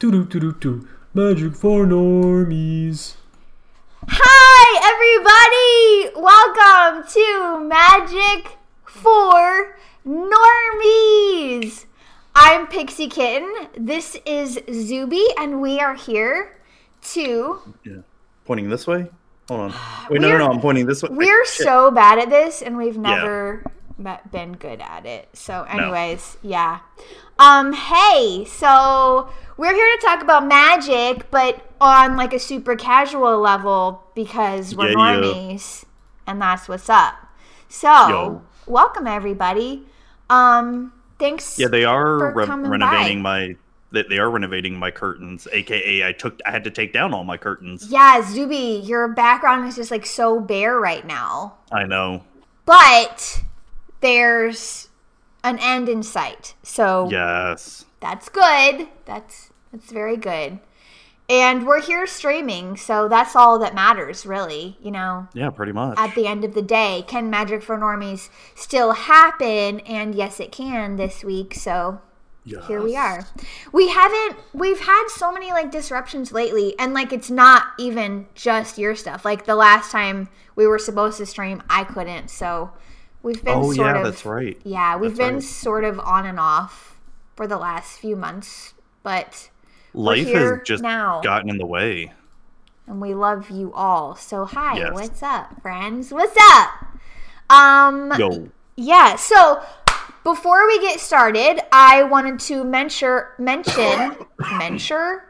Do do do do do. Magic for normies. Hi, everybody! Welcome to Magic for Normies. I'm Pixie Kitten. This is Zuby, and we are here to. Yeah. Pointing this way? Hold on. Wait, no, no, We're- no. I'm pointing this way. We're Shit. so bad at this, and we've never be- been good at it. So, anyways, yeah. Um, hey, so we're here to talk about magic, but on like a super casual level because we're Yeah, yeah. normies, and that's what's up. So, Yo. welcome everybody. Um, thanks. Yeah, they are for re- renovating by. my. They, they are renovating my curtains, aka I took. I had to take down all my curtains. Yeah, Zuby, your background is just like so bare right now. I know. but there's an end in sight. So Yes. that's good. That's that's very good. And we're here streaming, so that's all that matters, really. You know, Yeah, pretty much. at the end of the day, can Magic for Normies still happen? And yes, it can this week. So here we are. We haven't. We've had so many like disruptions lately, and like it's not even just your stuff. Like the last time we were supposed to stream, I couldn't. So we've been Oh sort yeah, of that's right. yeah, we've That's been right. sort of on and off for the last few months, but Life has just now. gotten in the way. and we love you all. So hi, Yes. what's up, friends? What's up? Um Yo. yeah, so before we get started, I wanted to mention mention mention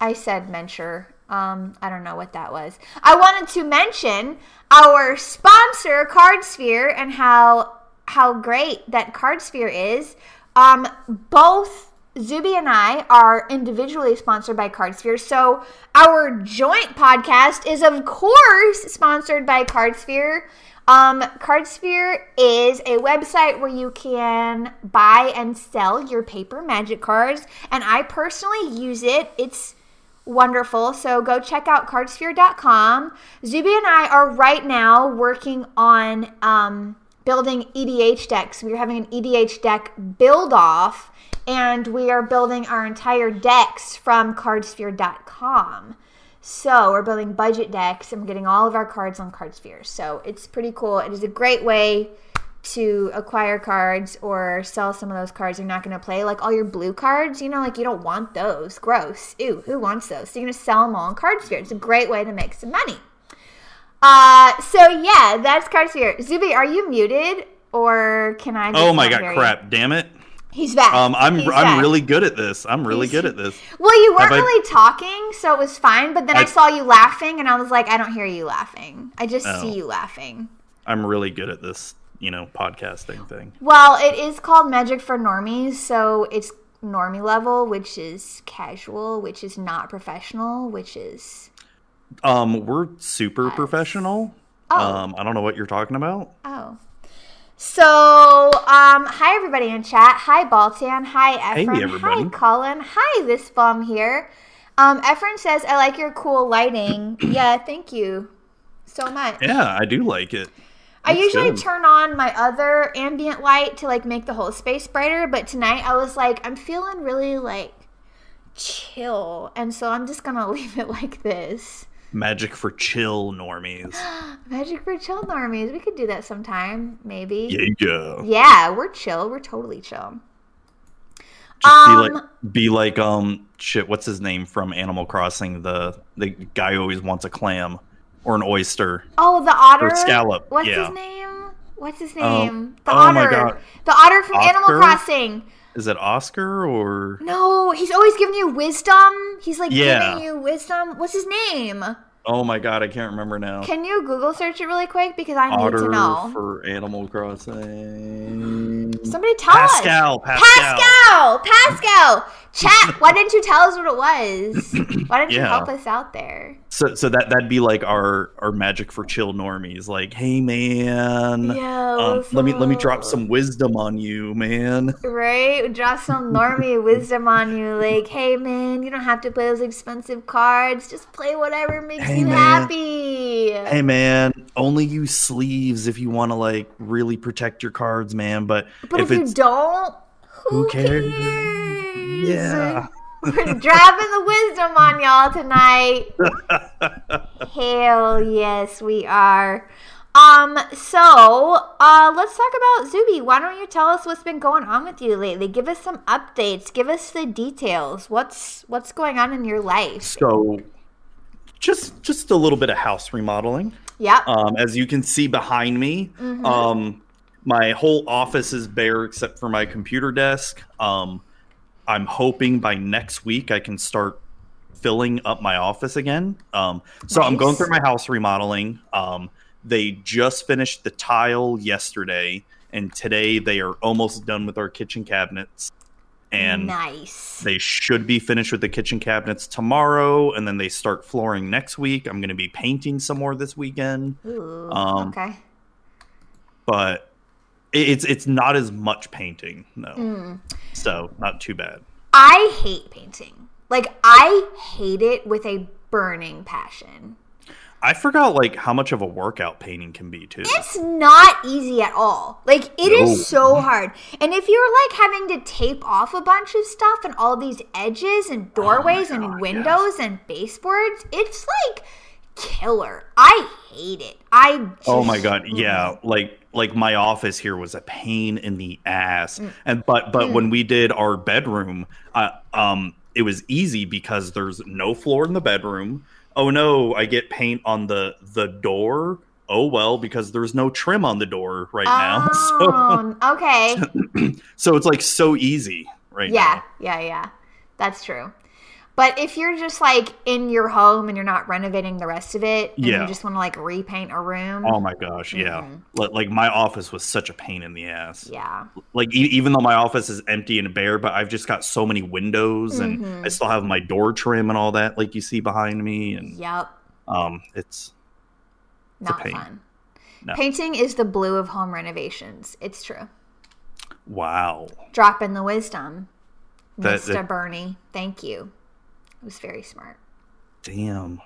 I said mention. Um, I don't know what that was. I wanted to mention our sponsor, CardSphere, and how how great that CardSphere is. Um, both Zuby and I are individually sponsored by CardSphere, so our joint podcast is of course sponsored by CardSphere. Um, CardSphere is a website where you can buy and sell your paper magic cards, and I personally use it. It's wonderful. So go check out cardsphere.com. Zuby and I are right now working on um, building EDH decks. We're having an EDH deck build off, and we are building our entire decks from cardsphere.com. So we're building budget decks and we're getting all of our cards on Cardsphere. So it's pretty cool. It is a great way to acquire cards or sell some of those cards you're not going to play. Like all your blue cards, you know, like you don't want those. Gross. Ew, who wants those? So you're going to sell them all on Cardsphere. It's a great way to make some money. Uh, so yeah, that's Cardsphere. Zuby, are you muted or can I? Oh my god, hear you? crap! Damn it. He's back. Um, I'm He's I'm back. really good at this. I'm really He's- good at this. Well, you weren't Have I- really talking, so it was fine. But then I, I- saw you laughing, and I was like, I don't hear you laughing. I just Oh. see you laughing. I'm really good at this. You know, podcasting thing. Well, it is called Magic for Normies, so it's normie level, which is casual, which is not professional, which is Um, we're super professional. Oh. Um, I don't know what you're talking about. oh. So, um, hi everybody in chat. Hi Baltan. Hi Hey, Efren. everybody. Hi Colin. Hi this bum here. Um, Efren says, "I like your cool lighting." yeah, thank you so much. Yeah, I do like it. I usually good. turn on my other ambient light to like make the whole space brighter, but tonight I was like, I'm feeling really like chill, and so I'm just gonna leave it like this. Magic for chill normies. Magic for chill normies. We could do that sometime, maybe. Yeah, yeah. Yeah, we're chill. We're totally chill. Just Um, be like, be like, um, shit. What's his name from Animal Crossing? The the guy who always wants a clam or an oyster. Oh, the otter. Or scallop, What's yeah. his name? What's his Um, name? the oh otter. my God. The otter from Animal Crossing. Is it Oscar or? No, he's always giving you wisdom. He's like Yeah. giving you wisdom. What's his name? Oh my god, I can't remember now. Can you Google search it really quick because I need to know. for Animal Crossing. Somebody tell Pascal, us. Pascal. Pascal. Pascal. Chat. Why didn't you tell us what it was? Why didn't you help us out there? So, so that that'd be like our our magic for chill normies. Like, hey man, Yeah, um, let me let me drop some wisdom on you, man. Right? Drop some normie wisdom on you. Like, hey man, you don't have to play those expensive cards. Just play whatever makes Hey, you man. happy. Hey man, only use sleeves if you want to like really protect your cards, man. But, but if, if, you don't, who, who cares? cares? yeah, We're dropping the wisdom on y'all tonight. Hell yes, we are. Um, so uh let's talk about Zuby. Why don't you tell us what's been going on with you lately? Give us some updates. Give us the details. What's what's going on in your life? So, just just a little bit of house remodeling. Yeah. Um, as you can see behind me, um, my whole office is bare except for my computer desk. Um, I'm hoping by next week I can start filling up my office again. Um, so I'm going through my house remodeling. Um, they just finished the tile yesterday, and today they are almost done with our kitchen cabinets. And nice. they should be finished with the kitchen cabinets tomorrow, and then they start flooring next week. I'm going to be painting some more this weekend, Ooh, um, okay. but it's it's not as much painting, no. Hmm. So not too bad. I hate painting. Like I hate it with a burning passion. I forgot like how much of a workout painting can be too. It's not easy at all. Like it is No. so hard. And if you're like having to tape off a bunch of stuff and all these edges and doorways and Oh God, windows and baseboards, it's like killer. I hate it. I just, Oh my god, yeah, like like my office here was a pain in the ass. Mm. And but but when we did our bedroom, uh, um it was easy because there's no floor in the bedroom. Oh no, I get paint on the the door. Oh well, because there's no trim on the door right now. So Oh, okay. so it's like so easy right Yeah, yeah, yeah. That's true. But if you're just like in your home and you're not renovating the rest of it, and Yeah. you just want to like repaint a room. Oh my gosh, yeah. Like, like my office was such a pain in the ass. yeah, like e- even though my office is empty and bare but i've just got so many windows and Mm-hmm. i still have my door trim and all that like you see behind me and yep, um it's a not fun. No. Painting is the blue of home renovations. It's true. wow Drop in the wisdom, That- Mister that- Bernie. Thank you. It was very smart. damn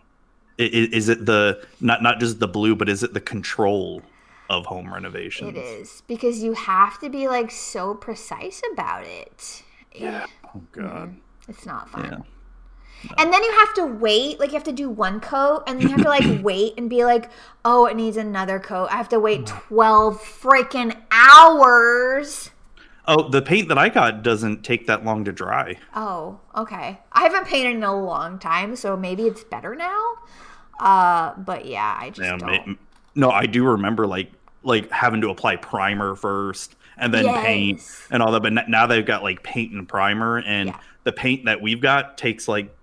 I- i- is it the not not just the blue but is it the control of home renovations It is because you have to be like so precise about it. Yeah. oh god mm-hmm. It's not fun. yeah And then you have to wait, like you have to do one coat, and then you have to like wait and be like, oh, it needs another coat. I have to wait mm. twelve freaking hours. Oh the paint that i got doesn't take that long to dry Oh, okay. I haven't painted in a long time, so maybe it's better now. Uh, but yeah, I just Yeah, don't. no, I do remember like like having to apply primer first and then paint and all that. But n- now they've got like paint and primer, and Yeah. the paint that we've got takes like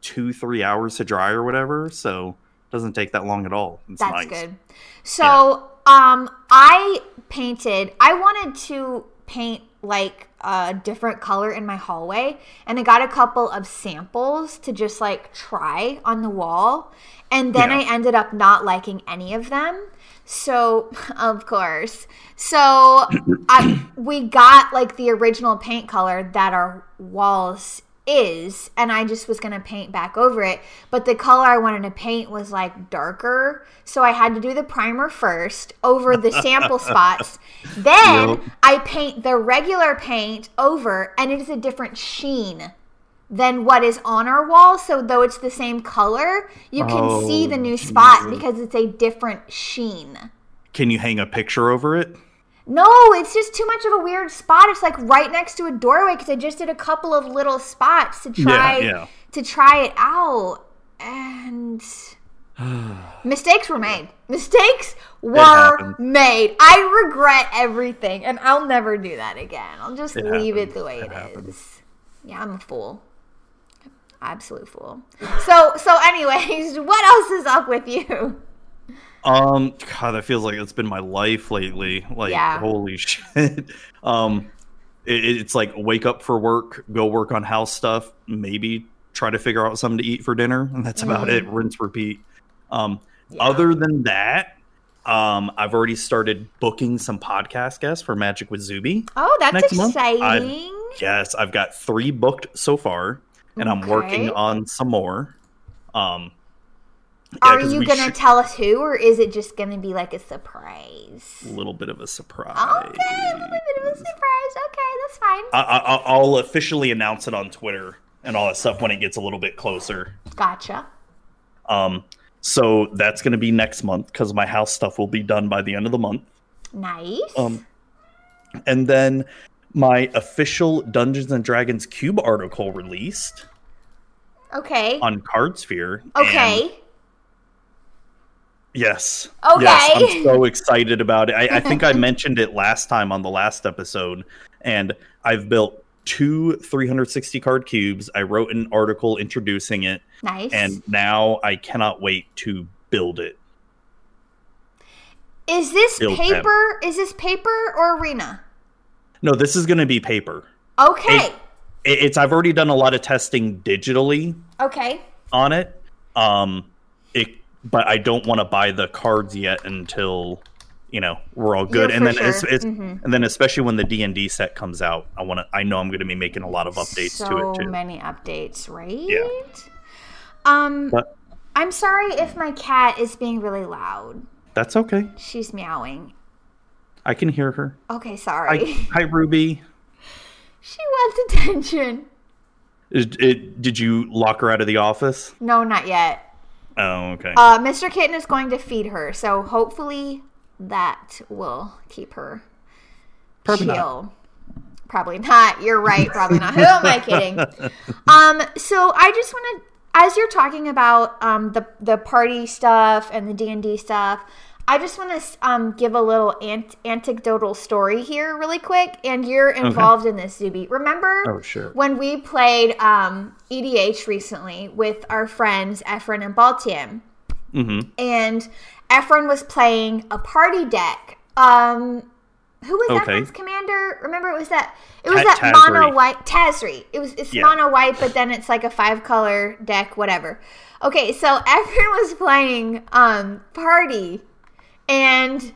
two three hours to dry or whatever, so it doesn't take that long at all. It's That's nice. good. So, um, I painted. I wanted to paint like a different color in my hallway, and I got a couple of samples to just like try on the wall, and then Yeah. I ended up not liking any of them. So, of course, so I we got like the original paint color that our walls is and I just was going to paint back over it but the color I wanted to paint was like darker so I had to do the primer first over the sample spots then. I paint the regular paint over and it is a different sheen than what is on our wall so though it's the same color you can see Oh, the new spot Jesus. because it's a different sheen Can you hang a picture over it? No, it's just too much of a weird spot. It's like right next to a doorway because I just did a couple of little spots to try yeah. to try it out, and mistakes were made. Mistakes were made. I regret everything, and I'll never do that again. I'll just It leave it the way It it is. Yeah, I'm a fool. Absolute fool. So, so, anyways, what else is up with you? Um, God, that feels like it's been my life lately. Like, Yeah. holy shit. um, it, it's like wake up for work, go work on house stuff, maybe try to figure out something to eat for dinner, and that's about it. Rinse, repeat. Um, other than that, um, I've already started booking some podcast guests for Magic with Zuby. Oh, that's month, I- exciting. Yes, I've got three booked so far, and I'm working on some more. Um, yeah, Are you gonna shoot- tell us who, or is it just gonna be like a surprise? a little bit of a surprise. Okay, a little bit of a surprise. Okay, that's fine. I, I, I'll officially announce it on Twitter and all that stuff when it gets a little bit closer. Gotcha. Um, so that's going to be next month because my house stuff will be done by the end of the month. Nice. Um, and then my official Dungeons and Dragons cube article released okay. on Cardsphere. Okay. Yes. Okay. Yes, I'm so excited about it. I, I think I mentioned it last time on the last episode, and I've built two 360 card cubes. I wrote an article introducing it, Nice. and now I cannot wait to build it. is this Build them. paper? Is this paper or arena? No, this is going to be paper. Okay. It- It's I've already done a lot of testing digitally okay. on it. Um, it, but I don't want to buy the cards yet until you know we're all good. Yeah, and then it's, sure. it's, Mhm. and then especially when the D and D set comes out, I want to. I know I'm going to be making a lot of updates so to it too. many updates, right? Yeah. Um, But I'm sorry if my cat is being really loud. that's okay. She's meowing. I can hear her. Okay, sorry. hi Ruby. she wants attention. It, did you lock her out of the office? No, not yet. Oh, okay. Uh, Mr. Kitten is going to feed her, so hopefully that will keep her Probably not. Probably not. You're right. Probably not. Who am I kidding? Um. So I just want to, as you're talking about um the the party stuff and the D and D stuff, I just want to um give a little ant- anecdotal story here, really quick. And you're involved in this, Zuby. Remember? Oh, sure. When we played um EDH recently with our friends Efren and Baltian mm-hmm. and Efren was playing a party deck. Um, who was Okay. Efren's commander? Remember, it was that it was that Tazri. mono white Tazri. It was it's Yeah. mono white, but then it's like a five color deck, whatever. Okay, so Efren was playing um party, and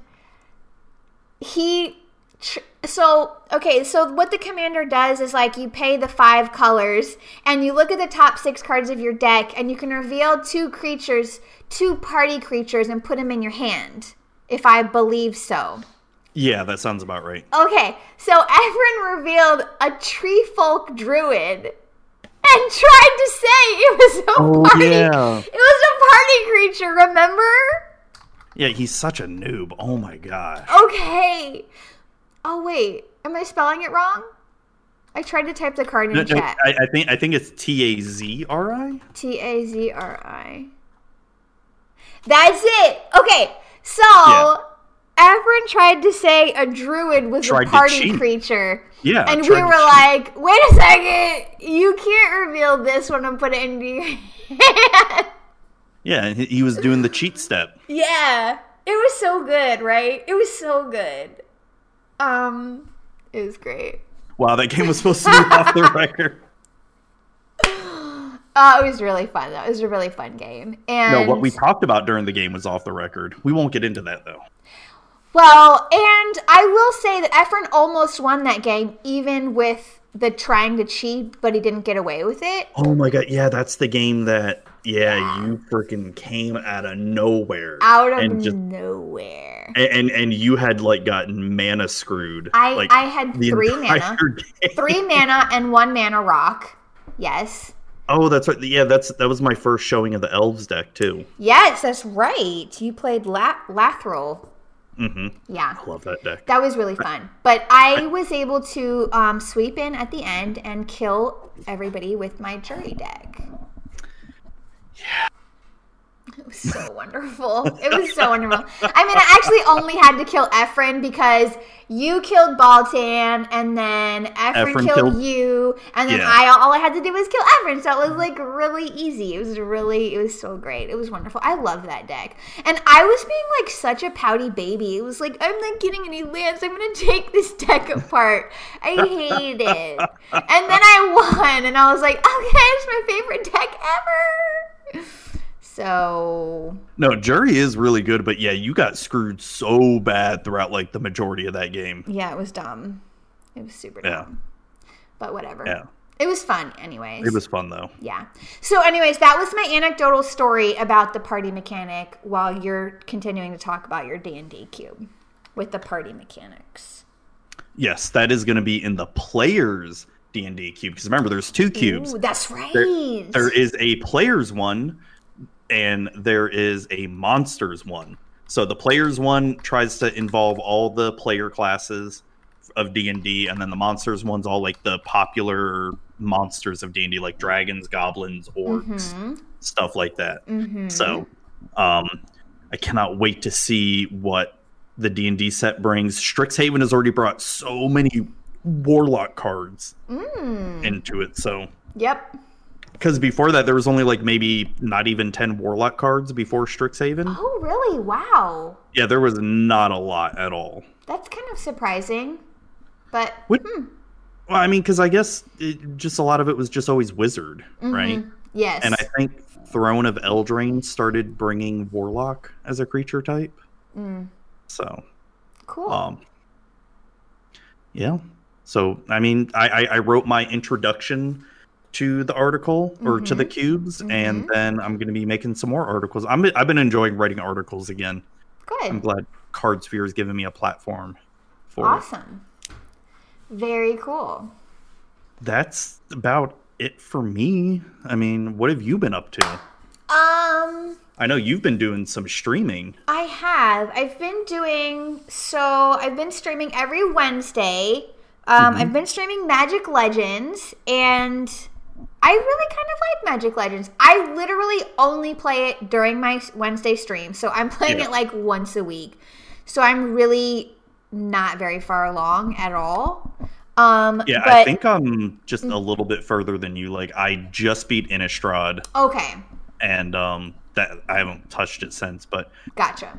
he. Tr- so okay, so what the commander does is like you pay the five colors and you look at the top six cards of your deck and you can reveal two creatures, two party creatures, and put them in your hand. If I believe so. Yeah, that sounds about right. Okay, so Efren revealed a tree folk druid and tried to say it was a Oh, party. yeah. It was a party creature. Remember? Yeah, he's such a noob. Oh my gosh. Okay. Oh wait, am I spelling it wrong? I tried to type the card in No, no, chat. I, I think I think it's T A Z R I. T A Z R I. That's it. Okay, so Yeah. Tried to say a druid was Tried a party creature. Yeah, and we were like, wait a second, you can't reveal this one and put it in your hand. Yeah, and he he was doing the cheat step. yeah. It was so good, right? It was so good. Um, it was great. Wow, that game was supposed to be off the record. Uh, it was really fun though. It was a really fun game. And No, what we talked about during the game was off the record. We won't get into that though. Well, and I will say that Efren almost won that game, even with the trying to cheat, but he didn't get away with it. Oh my god, yeah, that's the game that yeah, you freaking came out of nowhere. Out of and just nowhere. and, and and you had like gotten mana screwed. I like, I had three mana, game. three mana, and one mana rock. Yes, Oh, that's right. Yeah, that's that was my first showing of the elves deck too. yes, that's right. You played La- Lathril. hmm Yeah. I love that deck. That was really fun. But I was able to um, sweep in at the end and kill everybody with my jury deck. Yeah. It was so wonderful. It was so wonderful. I mean, I actually only had to kill Efren because you killed Baltan, and then Efren, Efren killed, killed- you, and then Yeah. I all I had to do was kill Efren. So it was like really easy. It was really, it was so great. It was wonderful. I love that deck, and I was being like such a pouty baby. It was like I'm not getting any lands. I'm gonna take this deck apart. I hate it. And then I won, and I was like, okay, it's my favorite deck ever. So No, Jury is really good, but yeah, you got screwed so bad throughout like the majority of that game. yeah, it was dumb. It was super dumb. Yeah. But whatever. Yeah. It was fun, anyways. It was fun though. Yeah. So, anyways, that was my anecdotal story about the party mechanic. While you're continuing to talk about your D and D cube with the party mechanics. Yes, that is going to be in the players D and D cube because remember there's two cubes. Ooh, that's right. There is a players one, and there is a monsters one. So the players one tries to involve all the player classes of D and D, and then the monsters one's all like the popular monsters of D and D, like dragons, goblins, orcs, Mhm. stuff like that. Mhm. So, um, I cannot wait to see what the D and D set brings. Strixhaven has already brought so many warlock cards Mm. into it. So, Yep. because before that, there was only like maybe not even ten warlock cards before Strixhaven. Oh, really? Wow. Yeah, there was not a lot at all. That's kind of surprising. But What? Well, I mean, because I guess it, just a lot of it was just always wizard, right? Mhm. yes. And I think Throne of Eldraine started bringing warlock as a creature type. Mm. So, cool. um, yeah. So, I mean, I, I, I wrote my introduction to the article or to the cubes, and then I'm going to be making some more articles. I'm, I've been enjoying writing articles again. Good. I'm glad Card Sphere has given me a platform for it. Awesome. Very cool. That's about it for me. I mean, what have you been up to? Um, I know you've been doing some streaming. I have. I've been doing so. I've been streaming every Wednesday. Um, I've been streaming Magic Legends, and I really kind of like Magic Legends. I literally only play it during my Wednesday stream, so I'm playing Yeah. it like once a week. So I'm really not very far along at all. Um, Yeah, but, I think I'm just a little bit further than you. Like, I just beat Innistrad, Okay, and um, that I haven't touched it since. But gotcha.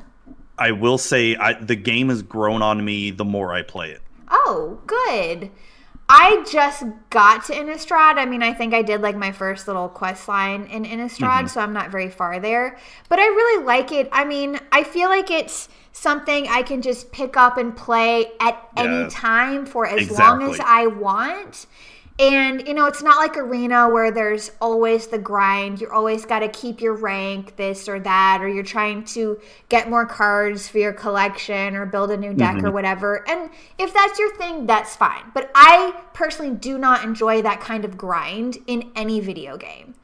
I will say, I, the game has grown on me the more I play it. Oh, good. I just got to Innistrad. I mean, I think I did like my first little quest line in Innistrad, mm-hmm. so I'm not very far there. But I really like it. I mean, I feel like it's something I can just pick up and play at any time for as long as I want. And, you know, it's not like Arena where there's always the grind. You're always got to keep your rank, this or that, or you're trying to get more cards for your collection or build a new deck or mm-hmm. whatever. And if that's your thing, that's fine. But I personally do not enjoy that kind of grind in any video game.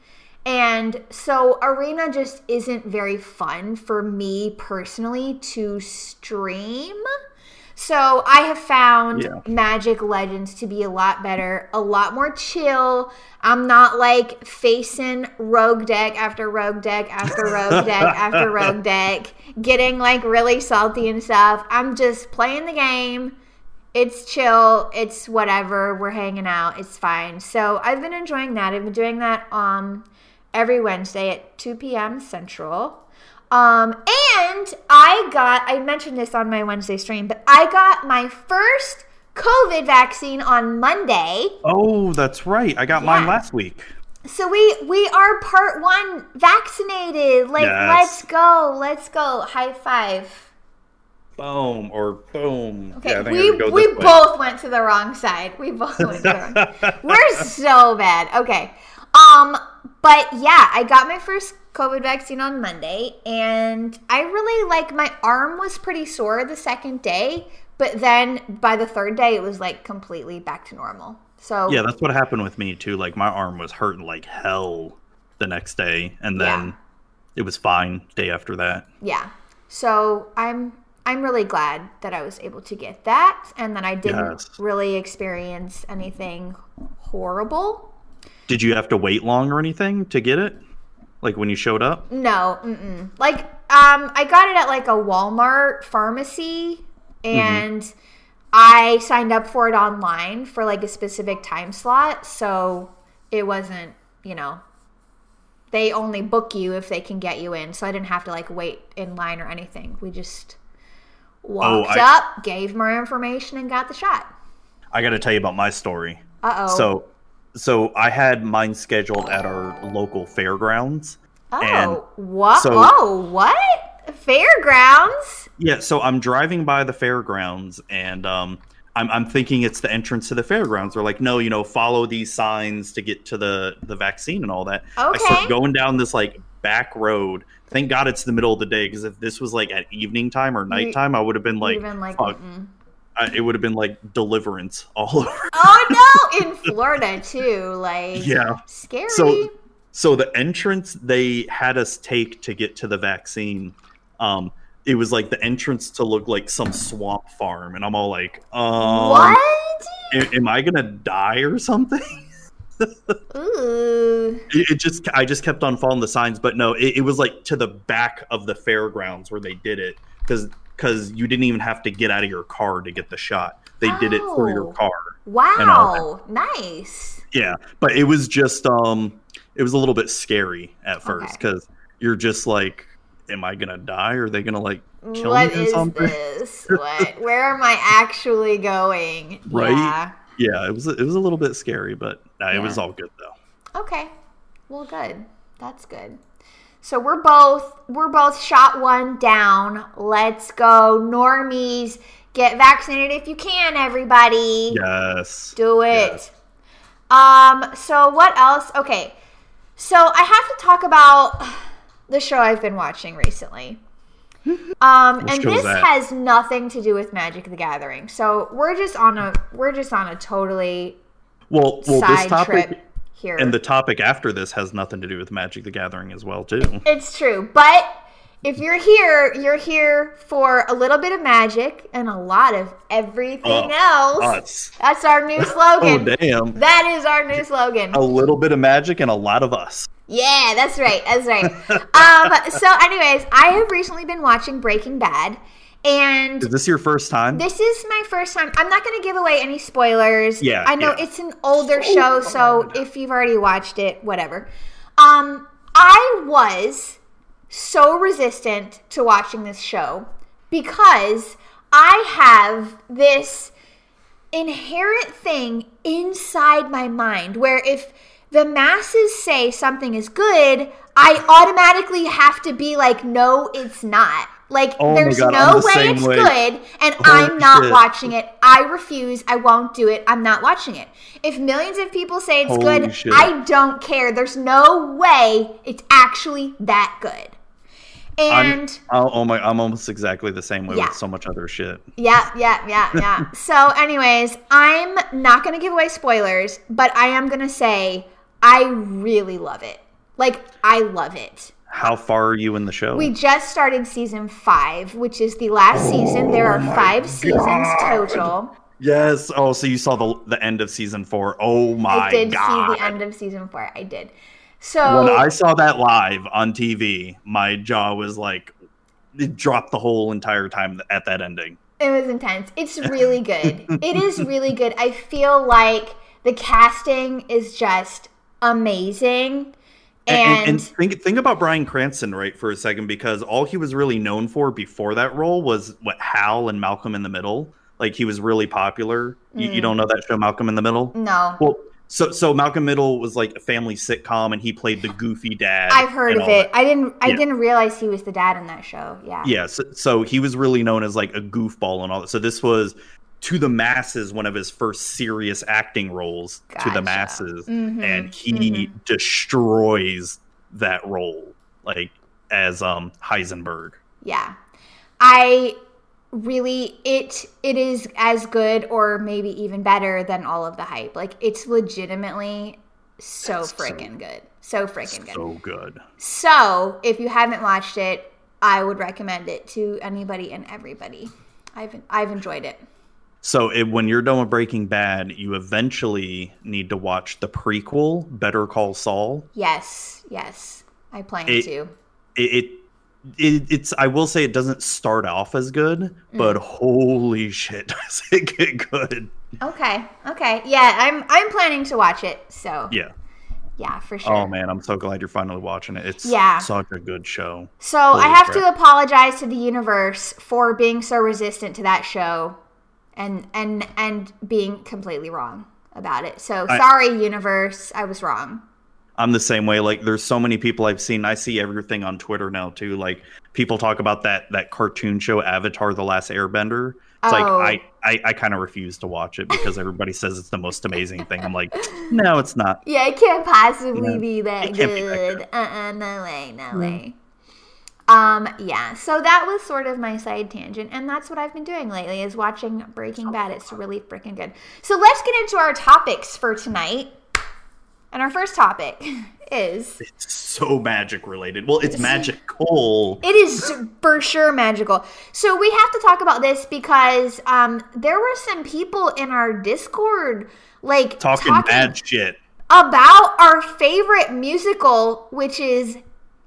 And so Arena just isn't very fun for me personally to stream. So I have found Yeah. Magic Legends to be a lot better, a lot more chill. I'm not like facing rogue deck after rogue deck after rogue deck after rogue deck, getting like really salty and stuff. I'm just playing the game. It's chill. It's whatever. We're hanging out. It's fine. So I've been enjoying that. I've been doing that um every Wednesday at 2 p.m. Central. Um, and I got, I mentioned this on my Wednesday stream, but I got my first COVID vaccine on Monday. Oh, that's right. I got mine last week. So we we are part one vaccinated. Like, Yes. let's go, let's go. High five. Boom or boom. Okay, Yeah, we, we way. both went to the wrong side. We both went to the wrong. We're so bad. Okay. Um, but yeah, I got my first COVID vaccine on Monday, and I really like my arm was pretty sore the second day, but then by the third day, it was like completely back to normal. So Yeah, that's what happened with me too. Like my arm was hurting like hell the next day, and then Yeah. it was fine day after that. yeah. So I'm I'm really glad that I was able to get that, and that I didn't Yes. really experience anything horrible. Did you have to wait long or anything to get it? Like when you showed up? No, mm-mm. like um, I got it at like a Walmart pharmacy, and I signed up for it online for like a specific time slot, so it wasn't, you know, they only book you if they can get you in, so I didn't have to like wait in line or anything. We just walked I- up, gave more information, and got the shot. I got to tell you about my story. Uh oh. So, so I had mine scheduled at our local fairgrounds. and oh, what? so- oh, what? Fairgrounds? Yeah, so I'm driving by the fairgrounds and um, I'm, I'm thinking it's the entrance to the fairgrounds. They're like, no, you know, follow these signs to get to the, the vaccine and all that. Okay. I start going down this like back road. Thank God it's the middle of the day because if this was like at evening time or nighttime, I would have been like, Even like, fuck. mm-mm. I, it would have been like deliverance all over. Oh no, in Florida too. Like Yeah. scary. So, so the entrance they had us take to get to the vaccine, um, it was like the entrance to look like some swamp farm, and I'm all like, um, what? am I gonna die or something? Ooh. It, it just, I just kept on following the signs, but no, it, it was like to the back of the fairgrounds where they did it, because because you didn't even have to get out of your car to get the shot. They did it for Oh. your car. Wow. Nice. Yeah, but it was just um it was a little bit scary at first Okay. because you're just like, am I gonna die? Or are they gonna like kill What me or is this? What? Where am I actually going? Right? Yeah. Yeah, it was it was a little bit scary, but nah, it was all good though. Okay. Well, good. That's good. So we're both we're both shot one down. Let's go, normies. Get vaccinated if you can, everybody. Yes. Do it. Yes. Um, so what else? Okay. So I have to talk about the show I've been watching recently. Um, and this that? has nothing to do with Magic the Gathering. So we're just on a we're just on a totally Well, well, this side topic trip here. and the topic after this has nothing to do with Magic the Gathering as well, too. It's true. But if you're here, you're here for a little bit of magic and a lot of everything Oh, else. Us. That's our new slogan. Oh damn. that is our new slogan. A little bit of magic and a lot of us. Yeah, that's right. That's right. um, so, anyways, I have recently been watching Breaking Bad, and Is this your first time? this is my first time. I'm not going to give away any spoilers. Yeah, I know yeah. it's an older show, so if you've already watched it, whatever. Um, I was so resistant to watching this show because I have this inherent thing inside my mind where if the masses say something is good, I automatically have to be like, no, it's not. Like, Oh there's God, no way it's way. good, and Holy I'm not shit. watching it. I refuse. I won't do it. I'm not watching it. If millions of people say it's Holy good, shit. I don't care. There's no way it's actually that good. I'm, And oh, oh my, I'm almost exactly the same way Yeah. with so much other shit. Yeah, yeah, yeah, yeah. so, anyways, I'm not going to give away spoilers, but I am going to say I really love it. Like, I love it. How far are you in the show? We just started season five, which is the last season. There are oh five seasons total. Yes. Oh, so you saw the the end of season four. Oh my god. I did god! see the end of season four. I did. So, When I saw that live on TV, my jaw was like, it dropped the whole entire time at that ending. It was intense. It's really good. it is really good. I feel like the casting is just amazing. And, And, and, think think about Bryan Cranston right for a second because all he was really known for before that role was what Hal and Malcolm in the Middle. Like he was really popular. You, Mm. you don't know that show Malcolm in the Middle? no, Well, so so Malcolm Middle was like a family sitcom, and he played the goofy dad. I've heard of it. I didn't. I Yeah. didn't realize he was the dad in that show. Yeah. Yeah, so, so he was really known as like a goofball and all that. So this was to the masses one of his first serious acting roles to the masses, Mhm, and he mhm. destroys that role like as um Heisenberg. Yeah. I really it it is as good or maybe even better than all of the hype. Like it's legitimately so That's so- freaking good. So freaking good. So good. So, if you haven't watched it, I would recommend it to anybody and everybody. I've I've enjoyed it. So it, when you're done with Breaking Bad, you eventually need to watch the prequel, Better Call Saul. Yes, yes. I plan It- to. It, it, it it's I will say it doesn't start off as good, but Mm. holy shit, does it get good? Okay. Okay. Yeah, I'm I'm planning to watch it. So, Yeah. yeah, for sure. Oh man, I'm so glad you're finally watching it. It's Yeah. such a good show. So Holy I have crap. to apologize to the universe for being so resistant to that show, and and and being completely wrong about it. So I- sorry, universe, I was wrong. I'm the same way. Like there's so many people I've seen. I see everything on Twitter now too. Like people talk about that that cartoon show Avatar: The Last Airbender. It's Oh. like I I, I kind of refuse to watch it because everybody says it's the most amazing thing. I'm like, no, it's not. Yeah, it can't possibly be that It be that good. Uh, uh no way, no way. Um, yeah, so that was sort of my side tangent, and that's what I've been doing lately is watching Breaking Bad. It's really freaking good. So let's get into our topics for tonight. And our first topic is It's so magic related. Well, it's magical. it is for sure magical. So we have to talk about this because um there were some people in our Discord like Talking mad shit. about our favorite musical, which is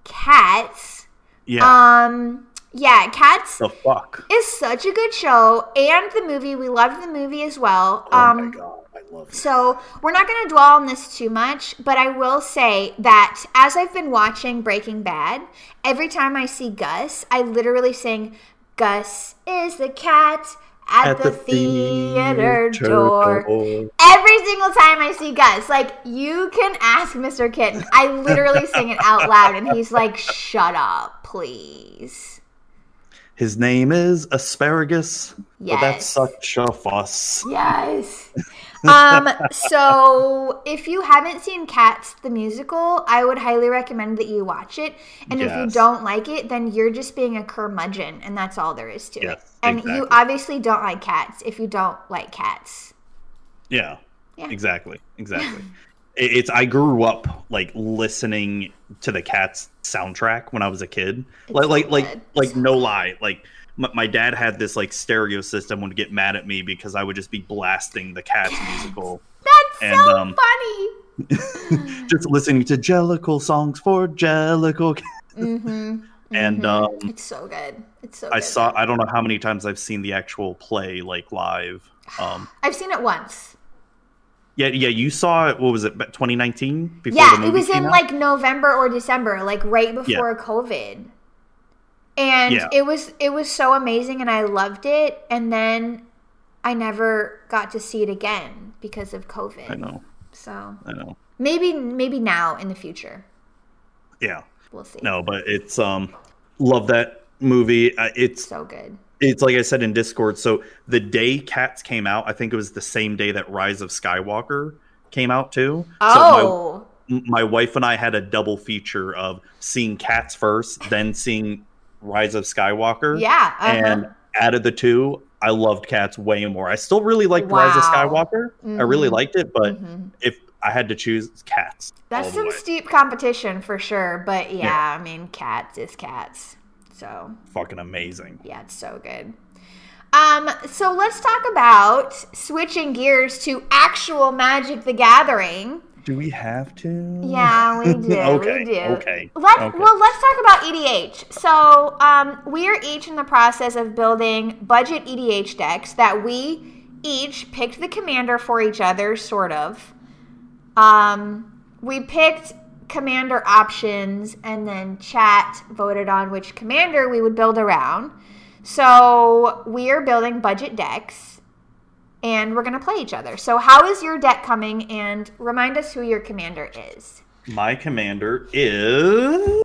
Cats. Yeah. Um, yeah, Cats the fuck. is such a good show, and the movie. We loved the movie as well. oh um, my god, I love it. so we're not going to dwell on this too much, but I will say that as I've been watching Breaking Bad, every time I see Gus, I literally sing, "Gus is the cat." At, the, theater, door. Every single time I see Gus, like you can ask Mr. Kitten. I literally sing it out loud, and he's like, "Shut up, please." His name is Asparagus. But that's such a fuss. Yes. um. So, if you haven't seen Cats the musical, I would highly recommend that you watch it. And if you don't like it, then you're just being a curmudgeon, and that's all there is to it. Yes, And you obviously don't like cats if you don't like cats. Yeah. Yeah. Exactly. Exactly. It- it's I grew up like listening to the Cats soundtrack when I was a kid. Like so like like like no lie. Like my, my dad had this like stereo system would get mad at me because I would just be blasting the Cats musical. That's And, so um, funny. just listening to Jellicle songs for Jellicle. Mm-hmm. And um, It's so good. It's so. I good. saw I don't know how many times I've seen the actual play like live. Um, I've seen it once. Yeah, yeah. You saw it. What was it? 2019. Before the Yeah, it was in out? like November or December, like right before COVID. And Yeah. it was it was so amazing and I loved it and then I never got to see it again because of COVID. I know. So I know. maybe maybe now in the future. Yeah. We'll see. No, but it's um love that movie. Uh, it's So good. It's like I said in Discord. So the day Cats came out, I think it was the same day that Rise of Skywalker came out too. Oh. So my my wife and I had a double feature of seeing Cats first, then seeing Rise of Skywalker. yeah. uh-huh. And out of the two, I loved Cats way more. I still really liked Rise of Wow. Skywalker. I really Mhm. liked it, but Mhm. if I had to choose, Cats. That's some steep competition for sure, but yeah, Yeah. I mean cats is cats. So fucking amazing. Yeah, it's so good. Um, so let's talk about switching gears to actual Magic the Gathering. Do we have to? Yeah, we do. okay. We do. Okay. Let okay. well, let's talk about EDH. So, um, we are each in the process of building budget EDH decks that we each picked the commander for each other, sort of. Um, we picked commander options, and then chat voted on which commander we would build around. So we are building budget decks, and we're gonna play each other. So, how is your deck coming? And remind us who your commander is. My commander is.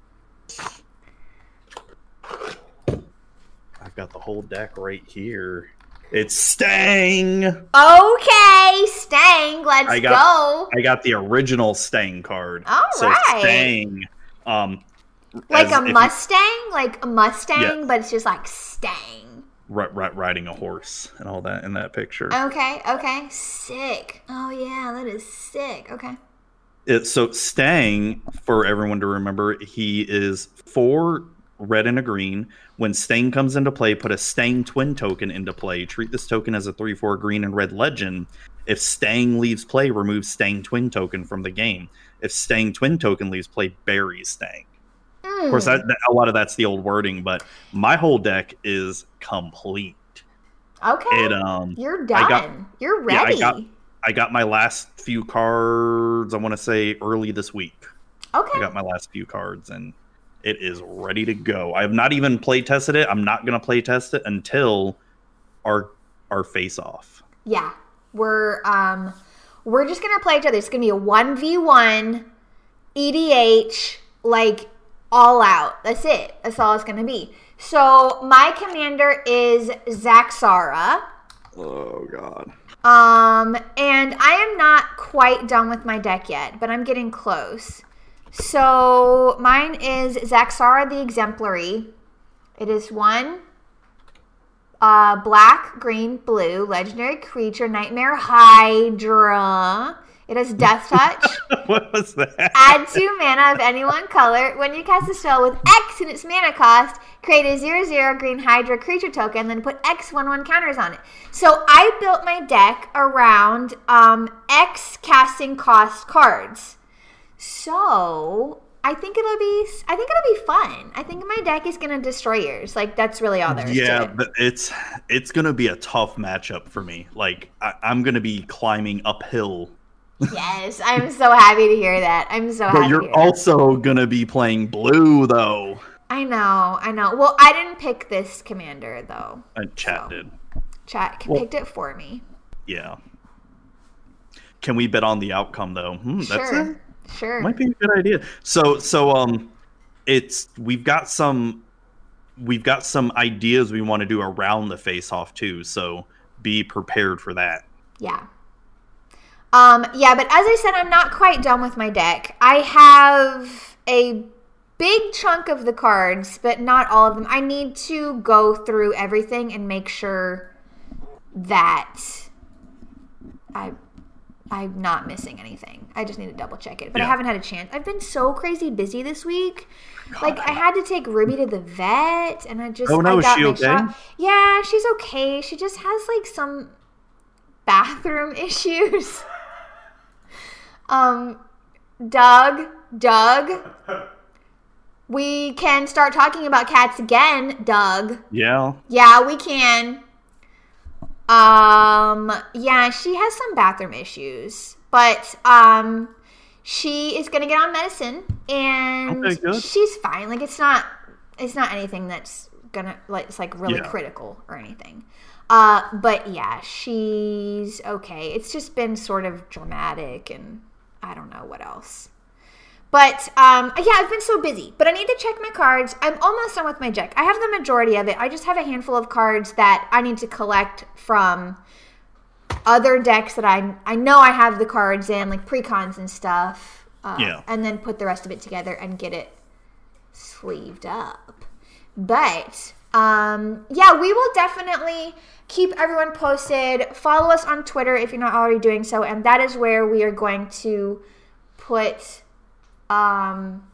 I've got the whole deck right here. It's Stangg. Okay, Stangg, let's I go. got- I got the original Stangg card. All so right. Stangg. Um, Like a if you- Mustang, like a Mustang, Yeah. but it's just like Stangg. ri- ri- riding a horse and all that in that picture. Okay, okay, sick. Oh yeah, that is sick. Okay. It, so Stangg, for everyone to remember, he is four red and a green. When Stangg comes into play, put a Stangg twin token into play. Treat this token as a three four green and red legend. If Stangg leaves play, remove Stangg twin token from the game. If Stangg twin token leaves play, bury Stangg. Of course, that, that- a lot of that's the old wording, but my whole deck is complete. Okay. It um, You're done. got- You're yeah, I ready. got- I got my last few cards. I want to say early this week. okay. I got my last few cards and it is ready to go. I have not even play tested it. I'm not going to play test it until our our face off. Yeah. We're um we're just gonna play each other. It's gonna be a one v one EDH, like all out. That's it. That's all it's gonna be. So my commander is Zaxara. Oh god. Um, and I am not quite done with my deck yet, but I'm getting close. So mine is Zaxara the Exemplary. It is one uh, black, green, blue, legendary creature, Nightmare Hydra. It has Death Touch. what was that? Add two mana of any one color. When you cast a spell with X in its mana cost, create a 0 0 green Hydra creature token, then put X 1 1 counters on it. So I built my deck around um, X casting cost cards. So I think it'll be I think it'll be fun. I think my deck is gonna destroy yours. Like that's really all there is Yeah, to it. but it's it's gonna be a tough matchup for me. Like I, I'm gonna be climbing uphill, Yes, I'm so happy to hear that. I'm so happy. but you're hear that. also gonna be playing blue though. I know, I know. Well, I didn't pick this commander though. And chat So. did. Chat Well- picked it for me. Yeah. Can we bet on the outcome though? Hmm, that's sure, it. Sure. Might be a good idea. So so um it's we've got some we've got some ideas we want to do around the face off too, so be prepared for that. Yeah. Um, yeah, but as I said, I'm not quite done with my deck. I have a big chunk of the cards, but not all of them. I need to go through everything and make sure that I I'm not missing anything. I just need to double check it. But I haven't had a chance. I've been so crazy busy this week. Like I had to take Ruby to the vet and I just Oh, no, I is got she okay? shot. Yeah, she's okay. She just has like some bathroom issues. um Doug, Doug. We can start talking about cats again, Doug. Yeah. Yeah, we can. Um, yeah, she has some bathroom issues, but um, she is gonna get on medicine, and Okay, she's fine. Like it's not, it's not anything that's gonna like it's like really Yeah. critical or anything. Uh, but yeah, she's okay. It's just been sort of dramatic, and I don't know what else. But um, yeah, I've been so busy. But I need to check my cards. I'm almost done with my deck. I have the majority of it. I just have a handful of cards that I need to collect from other decks that I I know I have the cards in, like precons and stuff. Uh, Yeah. And then put the rest of it together and get it sleeved up. But um, yeah, we will definitely keep everyone posted. Follow us on Twitter if you're not already doing so, and that is where we are going to put um,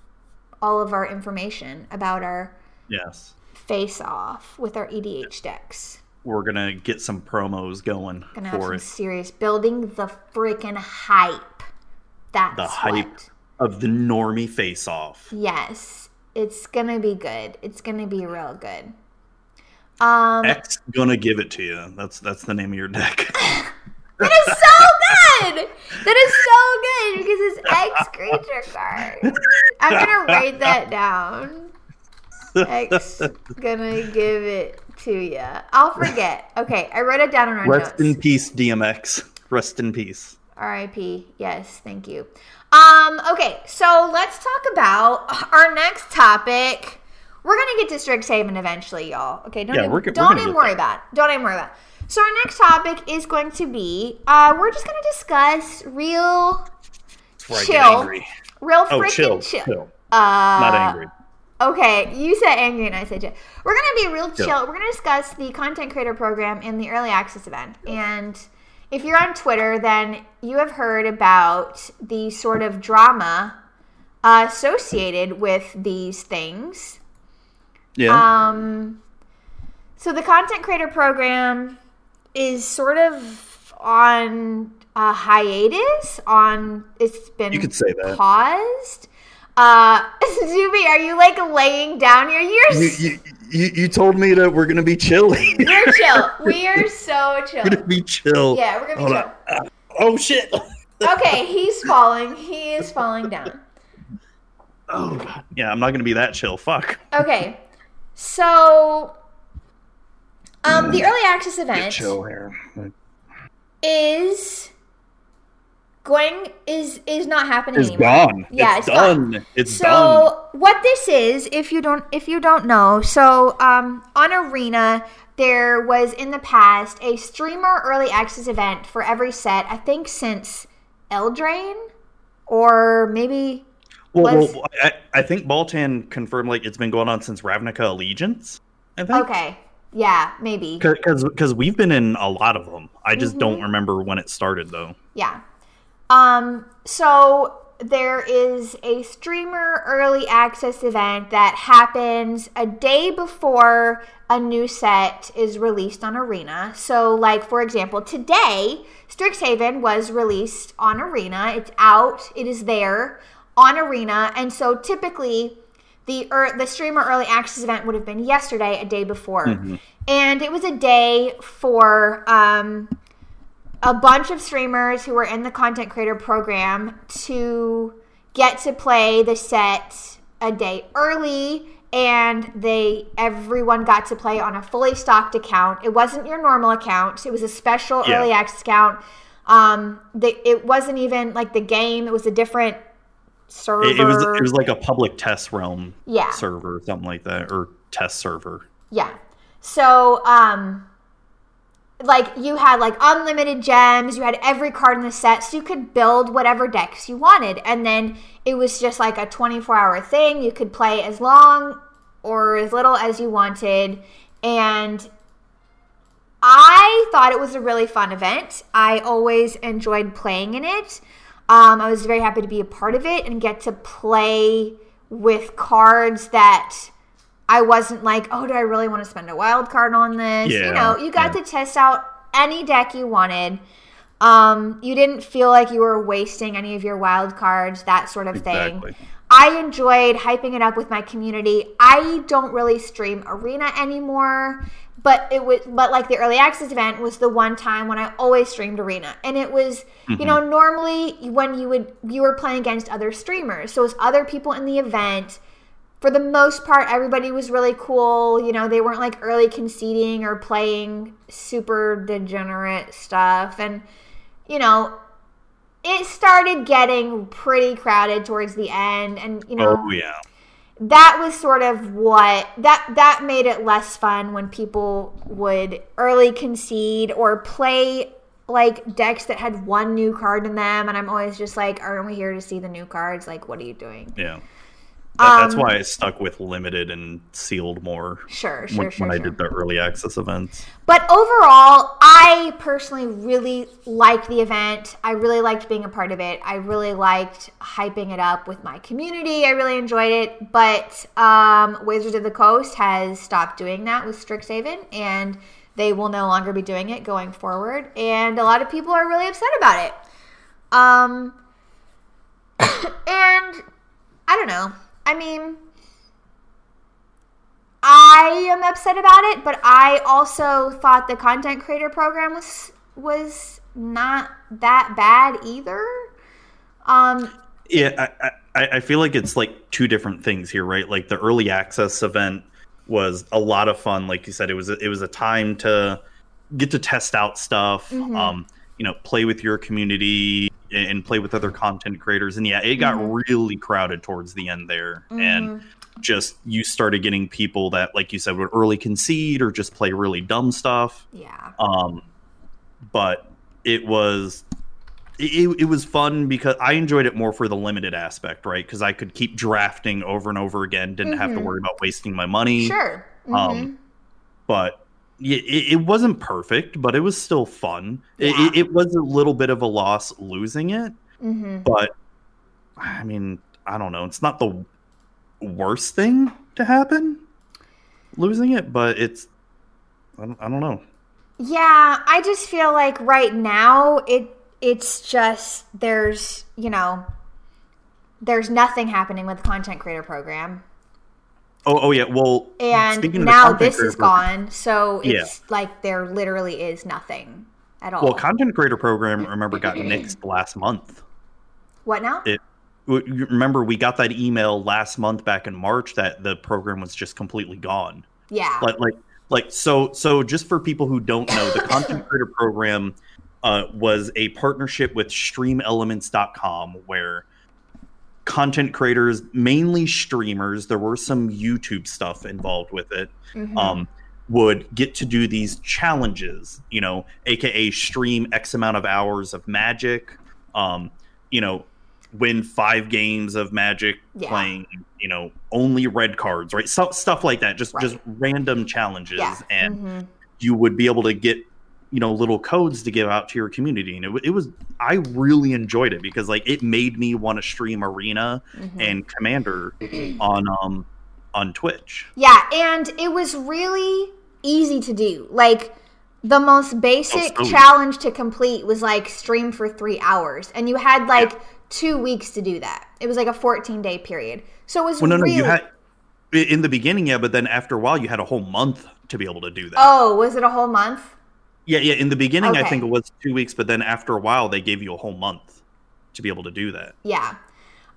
all of our information about our Yes. face off with our EDH decks. We're gonna get some promos going Gonna have for some it. serious building the freaking hype. That's The hype what. of the normie face off. Yes, it's gonna be good. It's gonna be real good. Um, X gonna give it to you. That's that's the name of your deck. that is so good. That is so good because it's X creature card. I'm gonna write that down. X gonna give it to you. I'll forget. Okay, I wrote it down in our Rest in peace, DMX. Rest in peace. R.I.P. Yes, thank you. Um, okay, so let's talk about our next topic. We're gonna get to Strixhaven eventually, y'all. Okay, don't Yeah, even, we're don't gonna even worry there. about it. Don't even worry about it. So our next topic is going to be uh, we're just gonna discuss real, That's where I Chill. real Oh, freaking chill, chill. chill. Uh, Not angry. Okay, you said angry and I said chill. We're gonna be real chill. Chill. We're gonna discuss the content creator program and the early access event. And if you're on Twitter, then you have heard about the sort of drama uh, associated with these things. Yeah. Um, so the content creator program is sort of on a hiatus. On it's been You could say that. paused. Uh, Zuby, are you like laying down here? You're you, you, you, told me that we're gonna be chilly. we're chill. We are so chill. we're gonna be chill. Yeah, we're gonna be Hold chill. on. Oh shit. Okay, he's falling. He is falling down. Oh god. Yeah, I'm not gonna be that chill. Fuck. Okay, so um, the early access event Chill here. is going is is not happening It's anymore. gone. Yeah, it's, it's gone. done. It's so done. what this is, if you don't if you don't know, so um, on Arena there was in the past a streamer early access event for every set. I think since Eldraine, or maybe Well, Was- well I, I think Baltan confirmed like it's been going on since Ravnica Allegiance. I think. Okay. Yeah, maybe. Because we've been in a lot of them. I just don't Mm-hmm. remember when it started though. Yeah. Um, so there is a streamer early access event that happens a day before a new set is released on Arena. So, like, for example, today, Strixhaven was released on Arena. It's out, it is there on Arena. And so typically, the er, the streamer early access event would have been yesterday, a day before. And it was a day for um, a bunch of streamers who were in the content creator program to get to play the set a day early and they everyone got to play on a fully stocked account. It wasn't your normal account. It was a special Yeah. early access account. Um they, it wasn't even like the game. It was a different server It, it was it was like a public test realm Yeah. server, something like that, or test server. Yeah. So, um, like you had like unlimited gems, you had every card in the set, so you could build whatever decks you wanted, and then it was just like a 24 hour thing. You could play as long or as little as you wanted, and I thought it was a really fun event. I always enjoyed playing in it. Um, I was very happy to be a part of it and get to play with cards that I wasn't like, oh, do I really want to spend a wild card on this? you know, you got yeah. to test out any deck you wanted. Um, you didn't feel like you were wasting any of your wild cards, that sort of thing. I enjoyed hyping it up with my community. I don't really stream Arena anymore, but it was but like the early access event was the one time when I always streamed Arena. And it was, you know, mm-hmm. normally when you would you were playing against other streamers. So it was other people in the event. For the most part, everybody was really cool. You know, they weren't like early conceding or playing super degenerate stuff. And, you know, it started getting pretty crowded towards the end and you know Oh yeah. That was sort of what that that made it less fun when people would early concede or play like decks that had one new card in them and i'm always just like aren't we here to see the new cards like what are you doing Yeah. That, that's Um, why I stuck with limited and sealed more sure sure when, sure, when I did the early access events. But overall, I personally really liked the event. I really liked being a part of it. I really liked hyping it up with my community. I really enjoyed it. But um, Wizards of the Coast has stopped doing that with Strixhaven, and they will no longer be doing it going forward. And a lot of people are really upset about it. Um, and I don't know. I mean, I am upset about it, but I also thought the content creator program was was not that bad either. Um, Yeah, I, I, I feel like it's like two different things here, right? Like the early access event was a lot of fun. Like you said, it was a, it was a time to get to test out stuff, Mm-hmm. um, you know, play with your community and play with other content creators. And yeah, it got Mm-hmm. really crowded towards the end there, and just you started getting people that, like you said, would early concede or just play really dumb stuff. yeah, Um, but it was it, it was fun because I enjoyed it more for the limited aspect, right? Because I could keep drafting over and over again, didn't have to worry about wasting my money. sure. Um, but yeah, it, it wasn't perfect, but it was still fun. It, Yeah. it, it was a little bit of a loss losing it, Mhm. but I mean, I don't know. It's not the worst thing to happen losing it, but it's I don't, I don't know. Yeah, I just feel like right now it it's just there's you know there's nothing happening with the content creator program. Oh, oh yeah. Well, and speaking of the now this is program- gone so Yeah. it's like there literally is nothing at all Well, content creator program remember got nixed last month. what now It remember we got that email last month back in March that the program was just completely gone. yeah Like like like so so just for people who don't know, the content creator program uh, was a partnership with streamelements.com where content creators, mainly streamers, there were some YouTube stuff involved with it. Mhm. um, would get to do these challenges, you know, aka stream X amount of hours of magic, um, you know, win five games of Magic Yeah. playing, you know, only red cards, right? So, stuff like that, just just random challenges, Yeah. and Mhm. you would be able to get you know little codes to give out to your community and it, it was i really enjoyed it because like it made me want to stream arena Mhm. and commander on um on twitch Yeah, and it was really easy to do. Like the most basic Oh, so- challenge to complete was like stream for three hours, and you had like two weeks to do that. It was like a 14 day period. So it was well no no you had in the beginning yeah but then after a while you had a whole month to be able to do that oh, was it a whole month? Yeah yeah in the beginning i think it was two weeks but then after a while they gave you a whole month to be able to do that Yeah.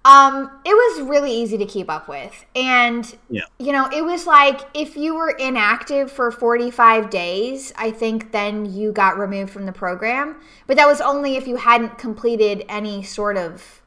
Um, it was really easy to keep up with. And Yeah. you know, it was like if you were inactive for 45 days, I think then you got removed from the program. But that was only if you hadn't completed any sort of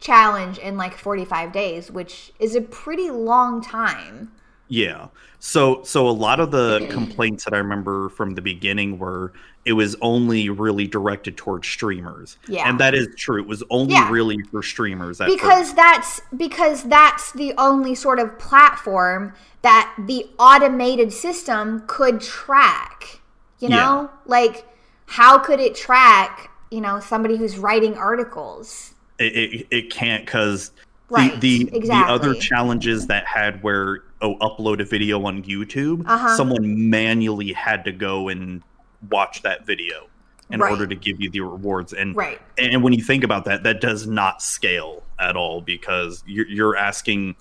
challenge in like 45 days, which is a pretty long time. Yeah. So so a lot of the complaints that I remember from the beginning were it was only really directed towards streamers. Yeah. And that is true. It was only Yeah. really for streamers because first. that's because that's the only sort of platform that the automated system could track you know like how could it track you know somebody who's writing articles it, it, it can't cuz Right, the, the, the other challenges that had where oh upload a video on YouTube, Uh-huh. someone manually had to go and watch that video in Right. order to give you the rewards and right and when you think about that that does not scale at all because you're, you're asking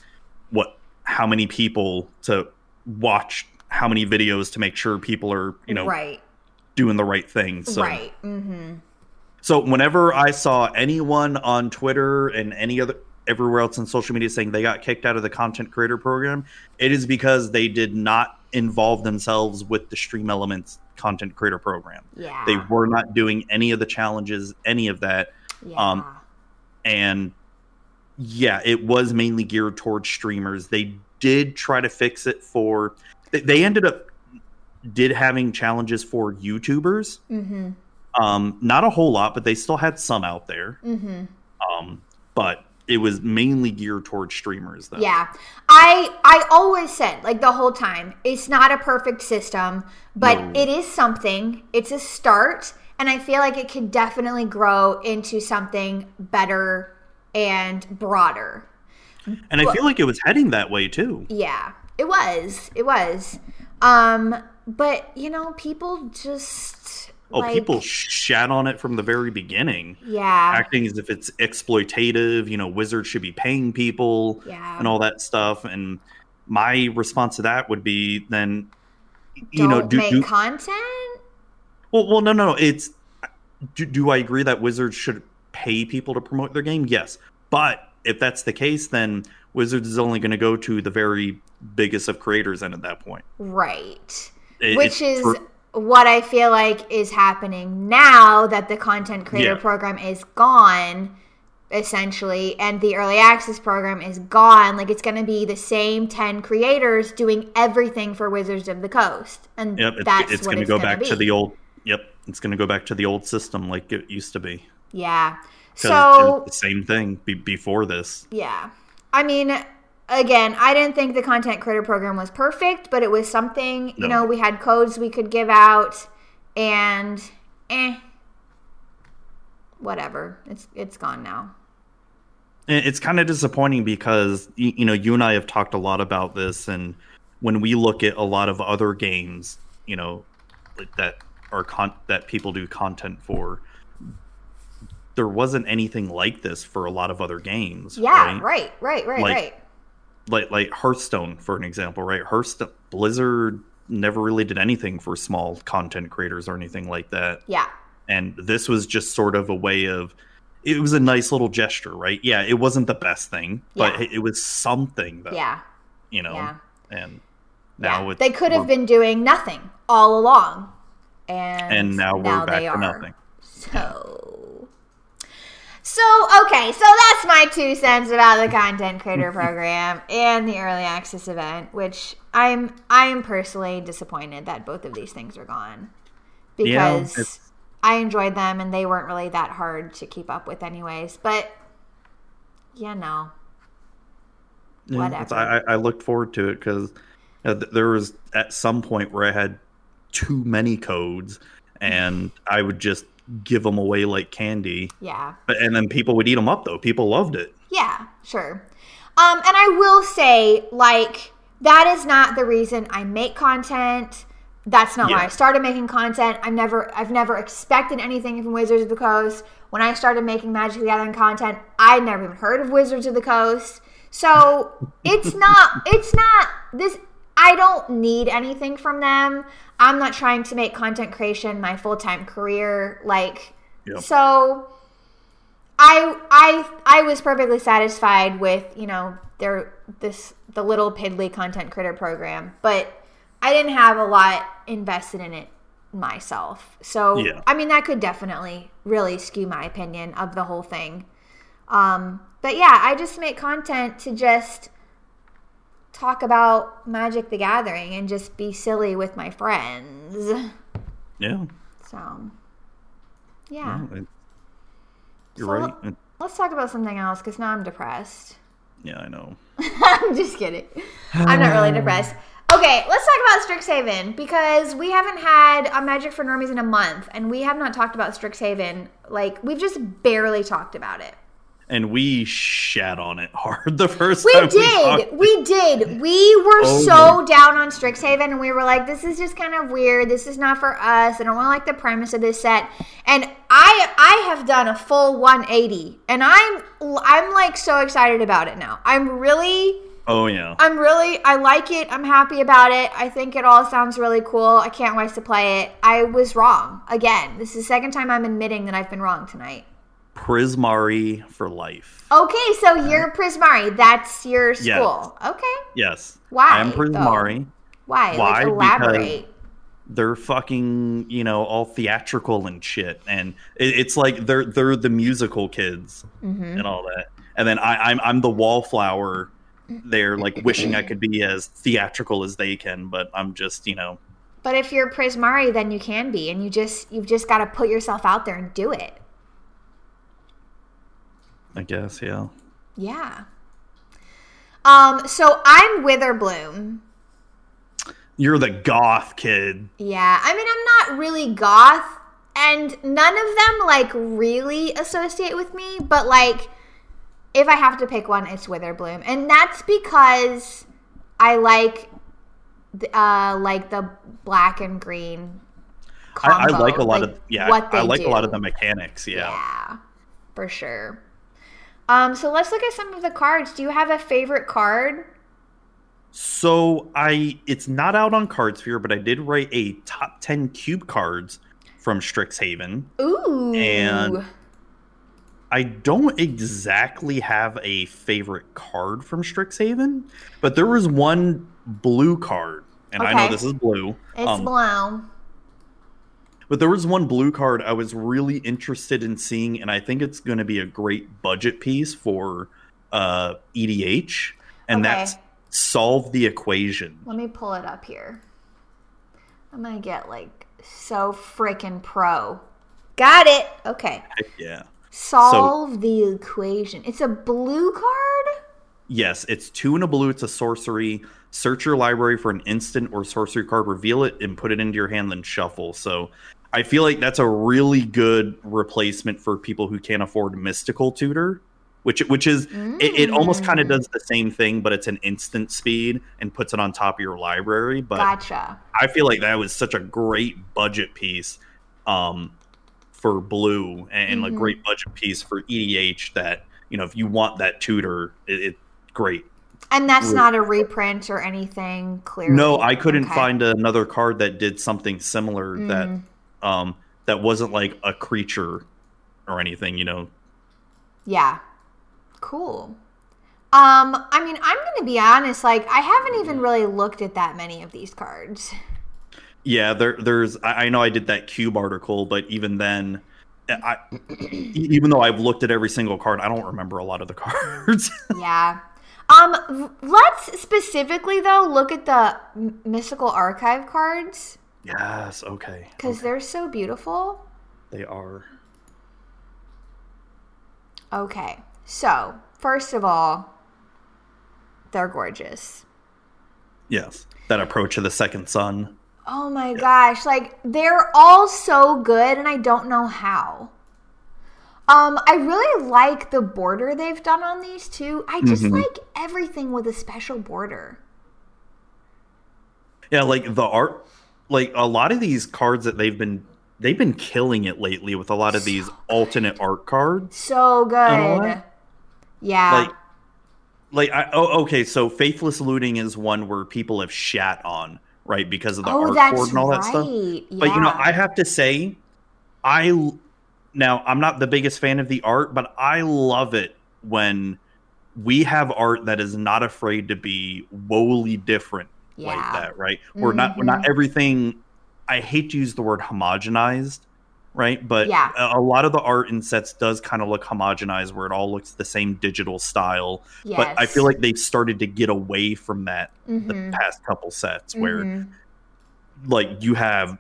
what how many people to watch how many videos to make sure people are you know right doing the right thing so right mm-hmm. so whenever i saw anyone on twitter and any other everywhere else on social media saying they got kicked out of the content creator program it is because they did not involve themselves with the StreamElements content creator program yeah they were not doing any of the challenges any of that yeah. um, and yeah, it was mainly geared towards streamers. They did try to fix it for. They, they ended up did having challenges for YouTubers. mm-hmm. Um, not a whole lot, but they still had some out there. Mm-hmm. Um, but it was mainly geared towards streamers, though. Yeah. I I always said like the whole time, it's not a perfect system, but No. it is something. It's a start and I feel like it could definitely grow into something better and broader. and I feel like it was heading that way too. Yeah. It was. It was. Um but you know, people just Oh, like, people shat on it from the very beginning. Yeah. acting as if it's exploitative. You know, wizards should be paying people Yeah. and all that stuff. And my response to that would be then, you Don't know, do, make do content? well, well, no, no, no. It's do, do I agree that wizards should pay people to promote their game? Yes, but if that's the case, then wizards is only going to go to the very biggest of creators, and at that point, Right. It- which is for- what I feel like is happening now that the content creator Yeah. program is gone, essentially, and the early access program is gone. Like it's going to be the same 10 creators doing everything for Wizards of the Coast. And yep, it's, that's it's going to go back to the old. Yep, it's going to go back to the old system like it used to be. Yeah. So, the same thing be, before this. yeah. I mean, again, I didn't think the content creator program was perfect, but it was something, you No. know, we had codes we could give out and eh whatever. It's it's gone now. It's kind of disappointing because you know you and I have talked a lot about this, and when we look at a lot of other games, you know, that are con- that people do content for, there wasn't anything like this for a lot of other games. Yeah, right? right, right, right, right. Like like like Hearthstone, for an example, right? Hearthstone, Blizzard never really did anything for small content creators or anything like that Yeah. and this was just sort of a way of it was a nice little gesture right yeah it wasn't the best thing but Yeah. it, was something though Yeah. you know Yeah. and now yeah. it's They could have been doing nothing all along. And and now we're back they to are. nothing So So okay, so that's my two cents about the content creator program and the early access event, which I'm I am personally disappointed that both of these things are gone. Because it's- I enjoyed them and they weren't really that hard to keep up with anyways. But you know. Yeah, Whatever. I, I I looked forward to it because there was at some point where I had too many codes, and I would just give them away like candy. Yeah. But and then people would eat them up though. People loved it. Yeah, sure. Um, and I will say, like, that is not the reason I make content. That's not why I started making content. I've never, I've never expected anything from Wizards of the Coast. When I started making Magic the Gathering content, I'd never even heard of Wizards of the Coast. So it's not, it's not this. I don't need anything from them. I'm not trying to make content creation my full time career. Like, Yep. so I I I was perfectly satisfied with you know their this the little piddly content critter program, but I didn't have a lot invested in it myself. So Yeah. I mean that could definitely really skew my opinion of the whole thing. Um, but yeah, I just make content to just talk about Magic the Gathering and just be silly with my friends. Yeah. So yeah. Well, it- You're So- right. Let's talk about something else because now I'm depressed. yeah, I know. I'm just kidding. I'm not really depressed. Okay, let's talk about Strixhaven because we haven't had a Magic for Normies in a month, and we have not talked about Strixhaven. Like we've just barely talked about it. And we shat on it hard the first We time. did. talked. We did. We were Oh, so down on Strixhaven, and we were like, "This is just kind of weird. This is not for us. I don't really like the premise of this set." And I, I have done a full 180, and I'm, I'm like so excited about it now. I'm really. Oh yeah. I'm really, I like it. I'm happy about it. I think it all sounds really cool. I can't wait to play it. I was wrong. Again, this is the second time I'm admitting that I've been wrong tonight. Prismari for life. Okay, so you're Prismari. That's your Yes. school. Okay. Yes. Why, I'm Prismari. Why? Why? Like, Because- They're fucking, you know, all theatrical and shit, and it, it's like they're they're the musical kids Mm-hmm. and all that. And then I, I'm I'm the wallflower. They're like wishing I could be as theatrical as they can, but I'm just, you know, But if you're Prismari, then you can be, and you just you've just got to put yourself out there and do it. I guess, yeah. Yeah. Um. So I'm Witherbloom. You're the goth kid. Yeah, I mean, I'm not really goth, and none of them like really associate with me, but like, if I have to pick one, it's Witherbloom, and that's because I like, the- uh, like the black and green. I, I like a lot like, of yeah. what I like a lot of the mechanics. Yeah. Yeah, for sure. Um, so let's look at some of the cards. Do you have a favorite card? So I it's not out on Cardsphere, but I did write a top ten cube cards from Strixhaven. Ooh, And- I don't exactly have a favorite card from Strixhaven, but there was one blue card, and I know this is blue. it's um, blue. But there was one blue card I was really interested in seeing, and I think it's going to be a great budget piece for uh, EDH, and Okay. that's solve the equation. Let me pull it up here. I'm gonna get like so freaking pro. Got it. Okay. Yeah. Solve the equation. It's a blue card? Yes, it's two and a blue. It's a sorcery. Search your library for an instant or sorcery card, reveal it, and put it into your hand, then shuffle. So I feel like that's a really good replacement for people who can't afford Mystical Tutor, which which is it, it almost kind of Mm. does the same thing, but it's an instant speed and puts it on top of your library. But Gotcha. I feel like that was such a great budget piece um, for Blue and a Mhm. great budget piece for EDH. That you know, if you want that tutor, it, it great. And that's not a reprint or anything, clearly. No, I couldn't Okay. find another card that did something similar that Mm. Um, that wasn't like a creature or anything. You know, Yeah. Cool. Um, I mean, I'm gonna be honest, like, I haven't even really looked at that many of these cards. Yeah, there, there's. I, know I did that cube article, but even then, I, even though I've looked at every single card, I don't remember a lot of the cards. Yeah. Um, let's specifically though look at the mystical archive cards yes, okay, because they're so beautiful. they are. Okay, so first of all, they're gorgeous. Yes, that approach of the second sun. Oh my gosh, like they're all so good and I don't know how. Um I really like the border they've done on these two. I just Mhm. like everything with a special border. Yeah, like the art, like a lot of these cards that they've been they've been killing it lately with a lot of these alternate art cards. So good. Yeah. Like, like I oh okay, so faithless looting is one where people have shat on right because of the oh, art board and all right. that stuff. Yeah. But you know, I have to say, I now I'm not the biggest fan of the art, but I love it when we have art that is not afraid to be woefully different like that, right? We're not we're not everything. I hate to use the word homogenized, right? But Yeah. a, a lot of the art in sets does kind of look homogenized, where it all looks the same digital style. yes. But I feel like they've started to get away from that the Mhm. past couple sets, where Mhm. like you have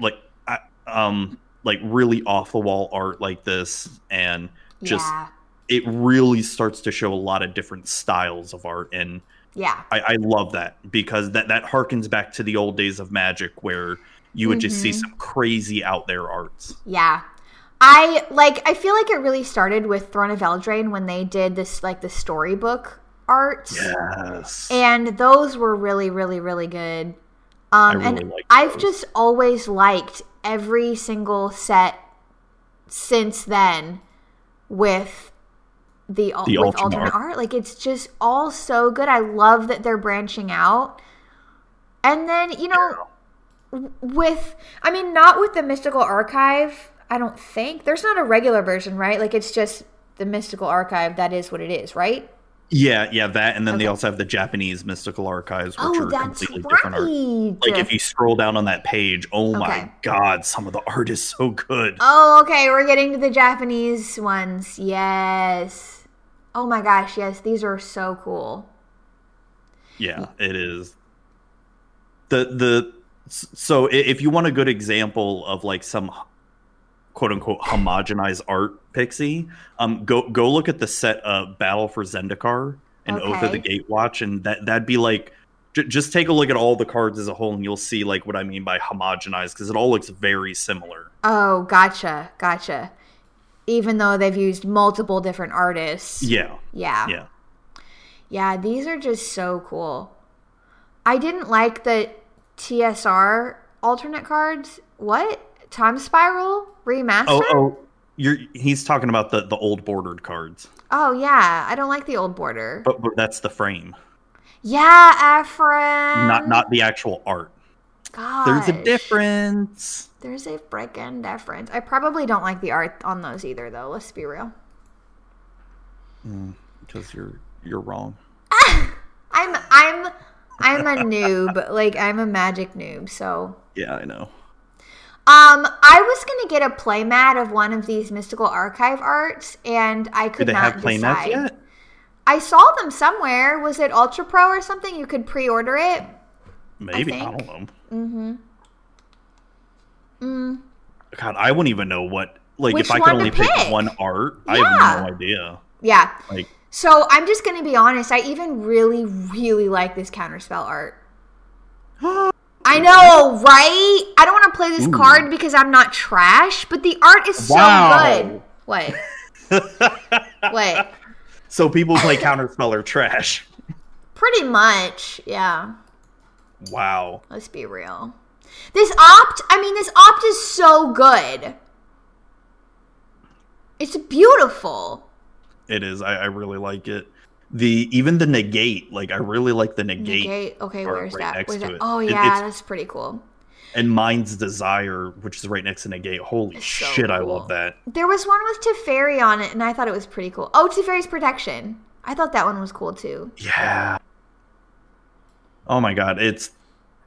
like I- um like really off the wall art like this and just yeah. it really starts to show a lot of different styles of art and Yeah. I, I love that because that that harkens back to the old days of magic where you would just see Mhm. some crazy out there arts Yeah. I like I feel like it really started with Throne of Eldraine when they did this like the storybook art. yes And those were really, really, really good. Um, really and I've just always liked every single set since then with the, The with alternate alternate art. Like it's just all so good. I love that they're branching out. And then you know, w- with I mean, not with the Mystical Archive. I don't think there's not a regular version, right? Like it's just the Mystical Archive. That is what it is, right? yeah yeah that and then they also have the japanese mystical archives which Oh, are completely right. different art like if you scroll down on that page oh Okay. my god some of the art is so good Oh, okay. We're getting to the Japanese ones. Yes. Oh my gosh, yes. These are so cool. Yeah, it is. The the so if you want a good example of like some quote unquote homogenized art pixie, um go go look at the set of Battle for Zendikar and Oath of the Gatewatch and that that'd be like j- just take a look at all the cards as a whole and you'll see like what I mean by homogenized because it all looks very similar. Oh, gotcha. Gotcha. Even though they've used multiple different artists. Yeah. Yeah. Yeah. Yeah, these are just so cool. I didn't like the TSR alternate cards. What? Time Spiral remaster? Oh oh you're he's talking about the the old bordered cards. Oh, yeah. I don't like the old border. But, but that's the frame. yeah, Ephraim. Not not the actual art. Gosh. There's a difference. There's a freaking difference. I probably don't like the art on those either, though. Let's be real. because you're you're wrong. I'm I'm I'm a noob. Like I'm a magic noob. So Yeah, I know. um, I was gonna get a playmat of one of these mystical archive arts, and I could not decide. yet? I saw them somewhere. Was it Ultra Pro or something? You could pre-order it. Maybe I, think. don't know. Mm-hmm. Mm. God, I wouldn't even know what. Like, Which if I could only pick pick? one art, I have no idea. Yeah. Like, So I'm just gonna be honest. I even really, really like this counterspell art. I know, right? I don't want to play this Ooh. card because I'm not trash, but the art is so Wow. good. What? what? so people play counterspell are trash. Pretty much, yeah. Wow. Let's be real. This opt, I mean, this opt is so good. It's beautiful. It is. I, I really like it. The even the negate, like I really like the negate, Negate. Okay, where's right that? Where's that? it. Oh yeah, it's- that's pretty cool. and Mind's Desire, which is right next to negate. Holy It's so shit, I love that. There was one with Teferi on it, and I thought it was pretty cool. Oh, Teferi's protection. I thought that one was cool too. Yeah. Oh my god, it's.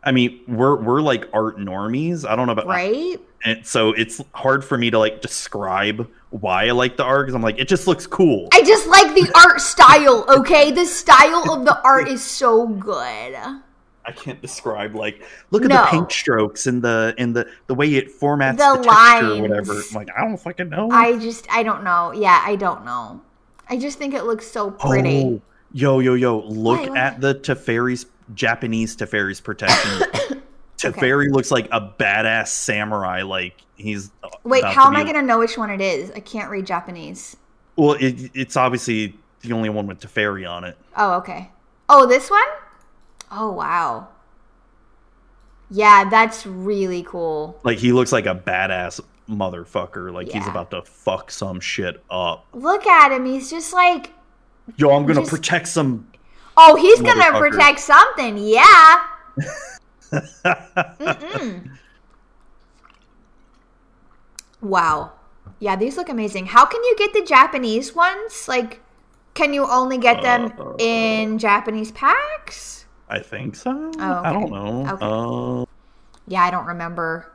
I mean, we're we're like art normies. I don't know about Right? and so it's hard for me to like describe why I like the art because I'm like it just looks cool. I just like the art style, okay? The style of the art is so good. I can't describe like look at No. the paint strokes and the and the the way it formats The the, texture or whatever. I'm like I don't fucking know. I just, I don't know. Yeah, I don't know. I just think it looks so oh, pretty. Oh, yo, yo, yo! Look What, at the Teferi's Japanese Teferi's protection. Teferi looks like a badass samurai. Like he's Wait, how am I gonna know which one it is? I can't read Japanese. Well, it, it's obviously the only one with Teferi on it. Oh, okay. Oh, this one? Oh, wow. Yeah, that's really cool. Like he looks like a badass motherfucker. Like he's about to fuck some shit up. Look at him. He's just like, Yo, I'm gonna Just- protect some. Oh, he's gonna protect something. Yeah. Mm-mm. Wow. Yeah, these look amazing. How can you get the Japanese ones? Like, can you only get them Uh, in Japanese packs? I think so. Oh, I don't know. Okay. Uh, Yeah, I don't remember.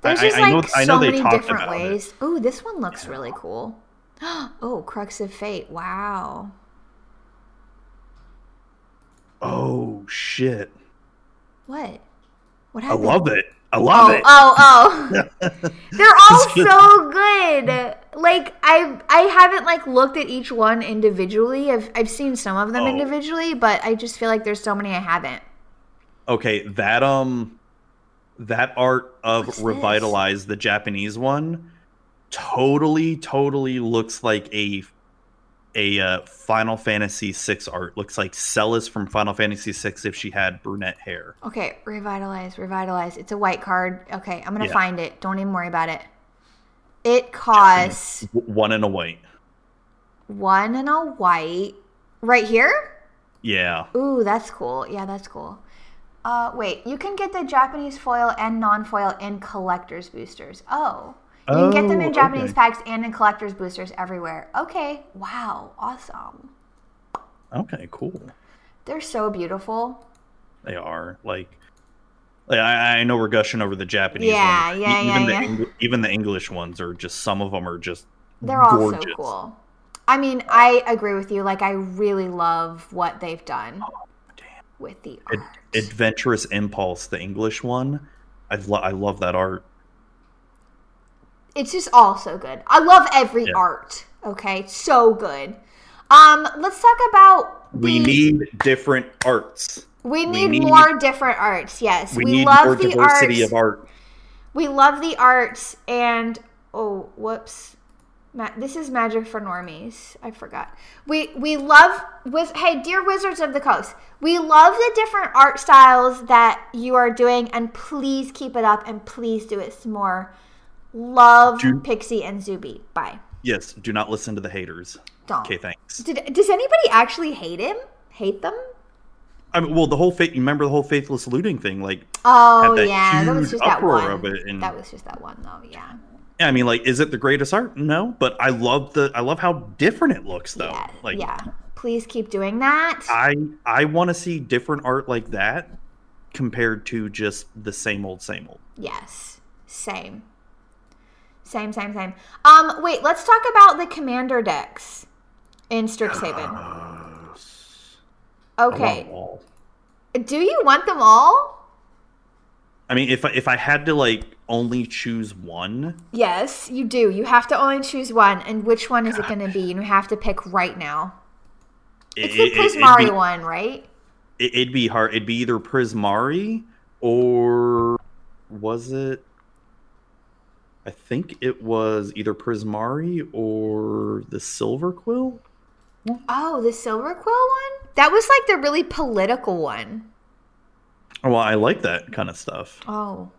There's I- just I like I know so many different about it. ways. Ooh, this one looks really cool. Oh, Crux of Fate. Wow. Oh shit! What? What happened? I love it. I love oh, it. oh, oh. They're all so good. Like I I haven't like looked at each one individually. I've I've seen some of them Oh. individually, but I just feel like there's so many I haven't. Okay, that um, that art of What's this? the Japanese one, totally, totally looks like a a uh, Final Fantasy VI art. Looks like Celes from Final Fantasy VI if she had brunette hair. Okay, revitalize, revitalize. It's a white card. Okay, I'm gonna Yeah. find it. Don't even worry about it. It costs one in a white. one and a white. Right here? Yeah. Ooh, that's cool. Yeah, that's cool. Uh, wait, you can get the Japanese foil and non-foil in collector's boosters. Oh, you can get them in Oh, Japanese okay. packs and in collector's boosters everywhere. Okay, wow, awesome. Okay. Cool. They're so beautiful. They are like. like, I, I know we're gushing over the Japanese Yeah, ones. yeah, E- yeah, even the yeah. Eng- even the English ones are just some of them are just They're all so cool. I mean, I agree with you. Like, I really love what they've done oh, with the art. Ad- Adventurous Impulse, the English one. I lo- I love that art. It's just all so good. I love every Yeah. art. Okay, so good. Um, let's talk about We the- need different arts. we need, need- more different arts. Yes, We, we, love the diversity arts. of art. We love the arts, and oh, whoops. Ma- this is magic for normies. I forgot. We we love with hey dear wizards of the coast. We love the different art styles that you are doing, and please keep it up, and please do it some more. Love Do- Pixie and Zuby. Bye. Yes, do not listen to the haters. Don't. Okay, thanks. Did, does anybody actually hate him? Hate them? I mean, well, the whole faith. You remember the whole faithless looting thing? Like, Oh that yeah, that was just that one. of it, and- That was just that one though. Yeah. I mean, like, is it the greatest art? No, but I love the. I love how different it looks, though. yeah. Like, yeah. Please keep doing that. I I want to see different art like that compared to just the same old, same old. Yes. Same. Same, same, same. Um, wait, let's talk about the commander decks in Strixhaven. I want Okay. Do you want them all? I mean, if I, if I had to like only choose one, Yes, you do. You have to only choose one, and which one is it going to be? You have to pick right now. It's the it, it, Prismari be, one, right? it, it'd be hard. It'd be either Prismari or was it? I think it was either Prismari or the Silver Quill. Oh, the Silver Quill one? That was like the really political one. Oh, well, I like that kind of stuff. Oh,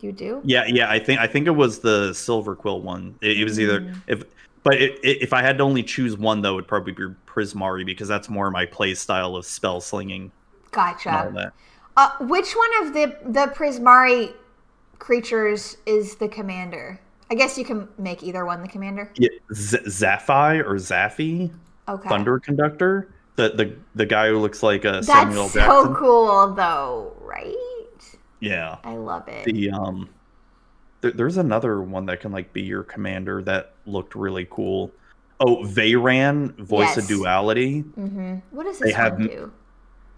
you do? Yeah, yeah. I think I think it was the Silver Quill one. It, it was either Mm. if, but it, it, if I had to only choose one, though, it'd probably be Prismari because that's more my play style of spell slinging Gotcha. Uh, which one of the the Prismari creatures is the commander? I guess you can make either one the commander. Yeah, Z- Zaphi or Zaffy, Okay. Thunder Conductor, the the the guy who looks like a Samuel That's Jackson. so cool, though, right? Yeah, I love it. the um, there, there's another one that can like be your commander that looked really cool. Oh, Veyran, Voice of Yes. Duality. hmm What does They this have- one do?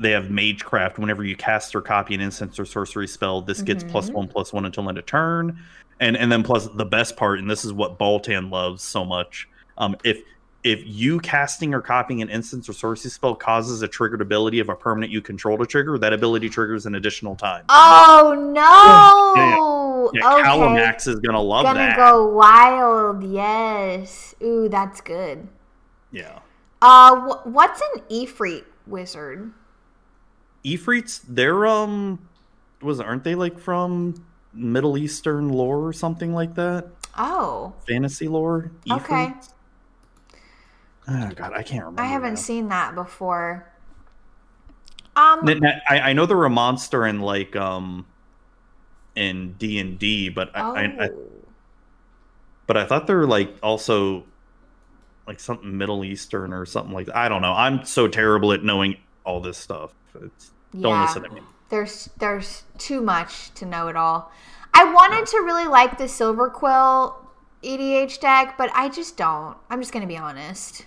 They have Magecraft. Whenever you cast or copy an instance or sorcery spell, this gets plus one plus one until end of turn, and and then plus the best part, and this is what Baltan loves so much. Um, if if you casting or copying an instance or sorcery spell causes a triggered ability of a permanent you control to trigger, that ability triggers an additional time. Oh no! Yeah, okay. Calamax is gonna love that. Gonna go wild. Yes. Ooh, that's good. Yeah. Uh, wh- what's an Ifrit wizard? Ifrits, they're um was aren't they like from Middle Eastern lore or something like that? Oh, Fantasy lore? Okay. Oh god, I can't remember. I haven't now. seen that before. Um, I know they're a monster in like um in D and D, but I, oh, I, I but I thought they're like also like something Middle Eastern or something like that. I don't know. I'm so terrible at knowing all this stuff. It's, don't Yeah. listen to me. there's there's too much to know it all. I wanted to really like the Silver Quill EDH deck, but I just don't. I'm just gonna be honest.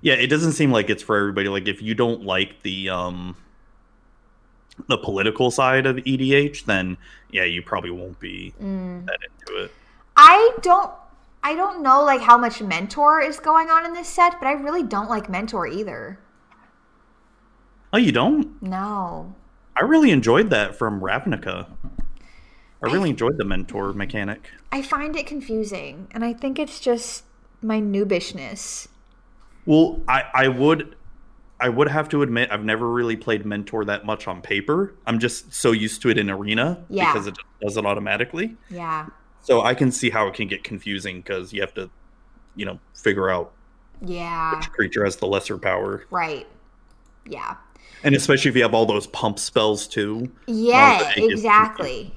Yeah, it doesn't seem like it's for everybody. Like if you don't like the um the political side of EDH, then yeah, you probably won't be Mm. that into it. I don't. I don't know like how much Mentor is going on in this set, but I really don't like Mentor either. Oh, you don't? No. I really enjoyed that from Ravnica. I really enjoyed the mentor mechanic. I find it confusing, and I think it's just my noobishness. Well, I, I would I would have to admit I've never really played mentor that much on paper. I'm just so used to it in arena Yeah. because it does it automatically. Yeah. So I can see how it can get confusing because you have to, you know, figure out Yeah. which creature has the lesser power. Right. Yeah. And especially if you have all those pump spells too. Yeah, exactly.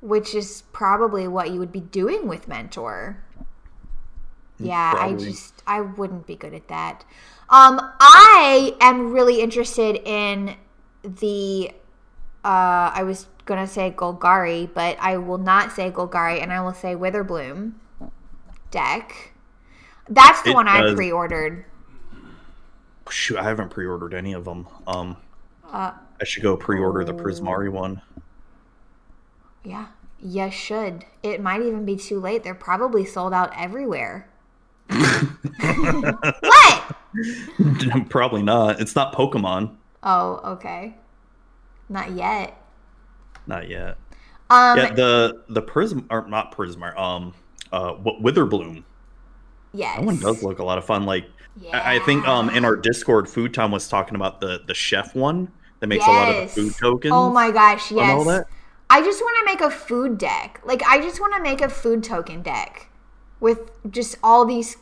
Which is probably what you would be doing with Mentor. Yeah, I just I wouldn't be good at that. Um I am really interested in the uh I was gonna say Golgari, but I will not say Golgari and I will say Witherbloom deck. That's the It one I pre-ordered. Shoot, I haven't pre-ordered any of them. Um, Uh I should go pre-order the Oh. Prismari one. Yeah, you should. It might even be too late. They're probably sold out everywhere. what? Probably not. It's not Pokemon. Oh, okay. Not yet. Not yet. Um, yeah, the the Prism or not Prismar. Um, uh, what Witherbloom. yes. That one does look a lot of fun. Like I I think um in our Discord, Food Time was talking about the the chef one that makes a lot of the food tokens. Oh my gosh, yes. I just want to make a food deck. Like, I just want to make a food token deck with just all these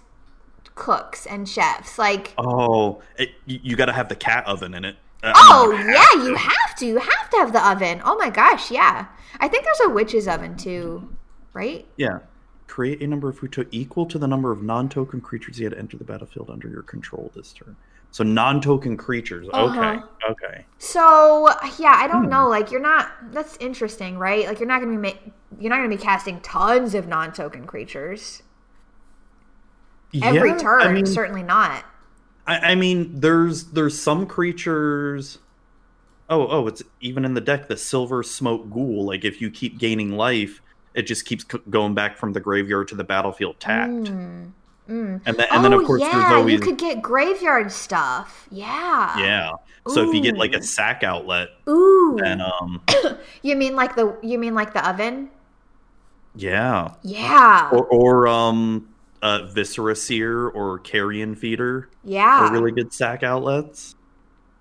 cooks and chefs. Like, Oh, it, you, got to have the cat oven in it. Uh, I oh, mean, yeah, you have to. You have to have the oven. Oh my gosh, yeah. I think there's a witch's oven too, right? Yeah. Create a number of food to equal to the number of non-token creatures you had enter the battlefield under your control this turn. So non-token creatures. Okay. Uh-huh. Okay. So yeah, I Hmm. don't know. Like you're not. That's interesting, right? Like you're not gonna be ma- you're not gonna be casting tons of non-token creatures every Yeah, turn. I mean, Certainly not. I, I mean, there's there's some creatures. Oh, oh, it's even in the deck. The Silversmote Ghoul. Like if you keep gaining life, it just keeps c- going back from the graveyard to the battlefield tapped. Mm, mm. And then, and then of Oh, course yeah, there's always you could get graveyard stuff. Yeah. yeah. So if you get like a sack outlet, Ooh. then um, you mean like the you mean like the oven? yeah, Yeah. or or um, uh, viscera seer or carrion feeder yeah. are really good sack outlets.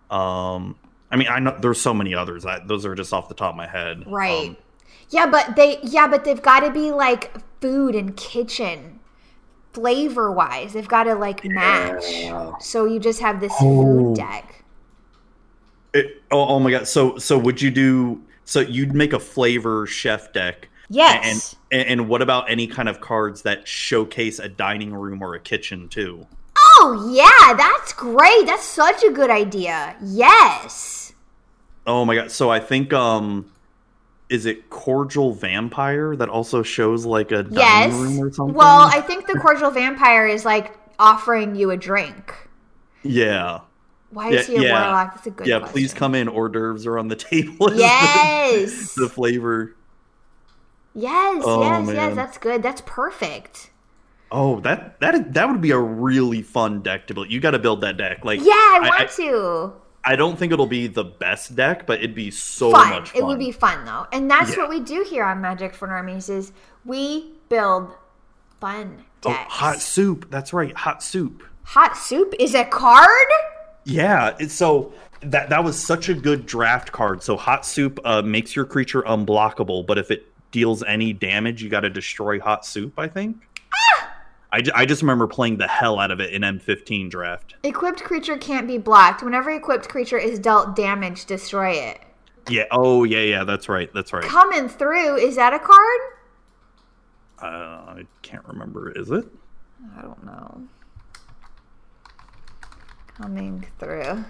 Um, I mean, I know there's so many others. I, those are just off the top of my head. Right. Um, yeah, but they yeah, but they've got to be like food and kitchen flavor wise. They've got to like match. Yeah. So you just have this Oh. food deck. It, oh, oh my god! So so would you do? So you'd make a flavor chef deck, Yes. and and what about any kind of cards that showcase a dining room or a kitchen too? oh yeah, that's great. That's such a good idea. Yes. Oh my god! So I think um, is it cordial vampire that also shows like a dining Yes. room or something? Well, I think the cordial vampire is like offering you a drink. yeah, Why is Yeah, he a yeah. warlock? That's a good yeah. question. Please come in. Hors d'oeuvres are on the table. is the- Yes. the, flavor. Yes, Oh, yes, yes. That's good. That's perfect. Oh, that that that would be a really fun deck to build. You got to build that deck. Like, Yeah, I I- want I- to. I don't think it'll be the best deck, but it'd be so fun. much fun. It would be fun though, and that's Yeah. what we do here on Magic for Normies. Is we build fun Oh, decks. hot soup. That's right, hot soup. Hot soup is a card. Yeah, it's so that that was such a good draft card. So hot soup uh, makes your creature unblockable, but if it deals any damage, you got to destroy hot soup. I think. I, I just remember playing the hell out of it in M15 draft. Equipped creature can't be blocked. Whenever equipped creature is dealt damage, destroy it. Yeah. Oh yeah, yeah. That's right. That's right. Coming through is that a card? Uh, I can't remember. Is it? I don't know. Coming through.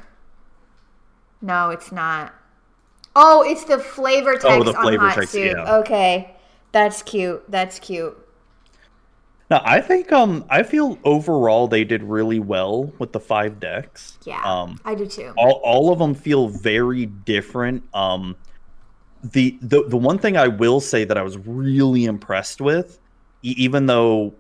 No, it's not. Oh, it's the flavor text Oh, the on flavor hot text, soup. yeah. Okay, that's cute. That's cute. No, I think um I feel overall they did really well with the five decks. Yeah, Um, I do too. all, all of them feel very different. Um, the the the one thing I will say that I was really impressed with, e- even though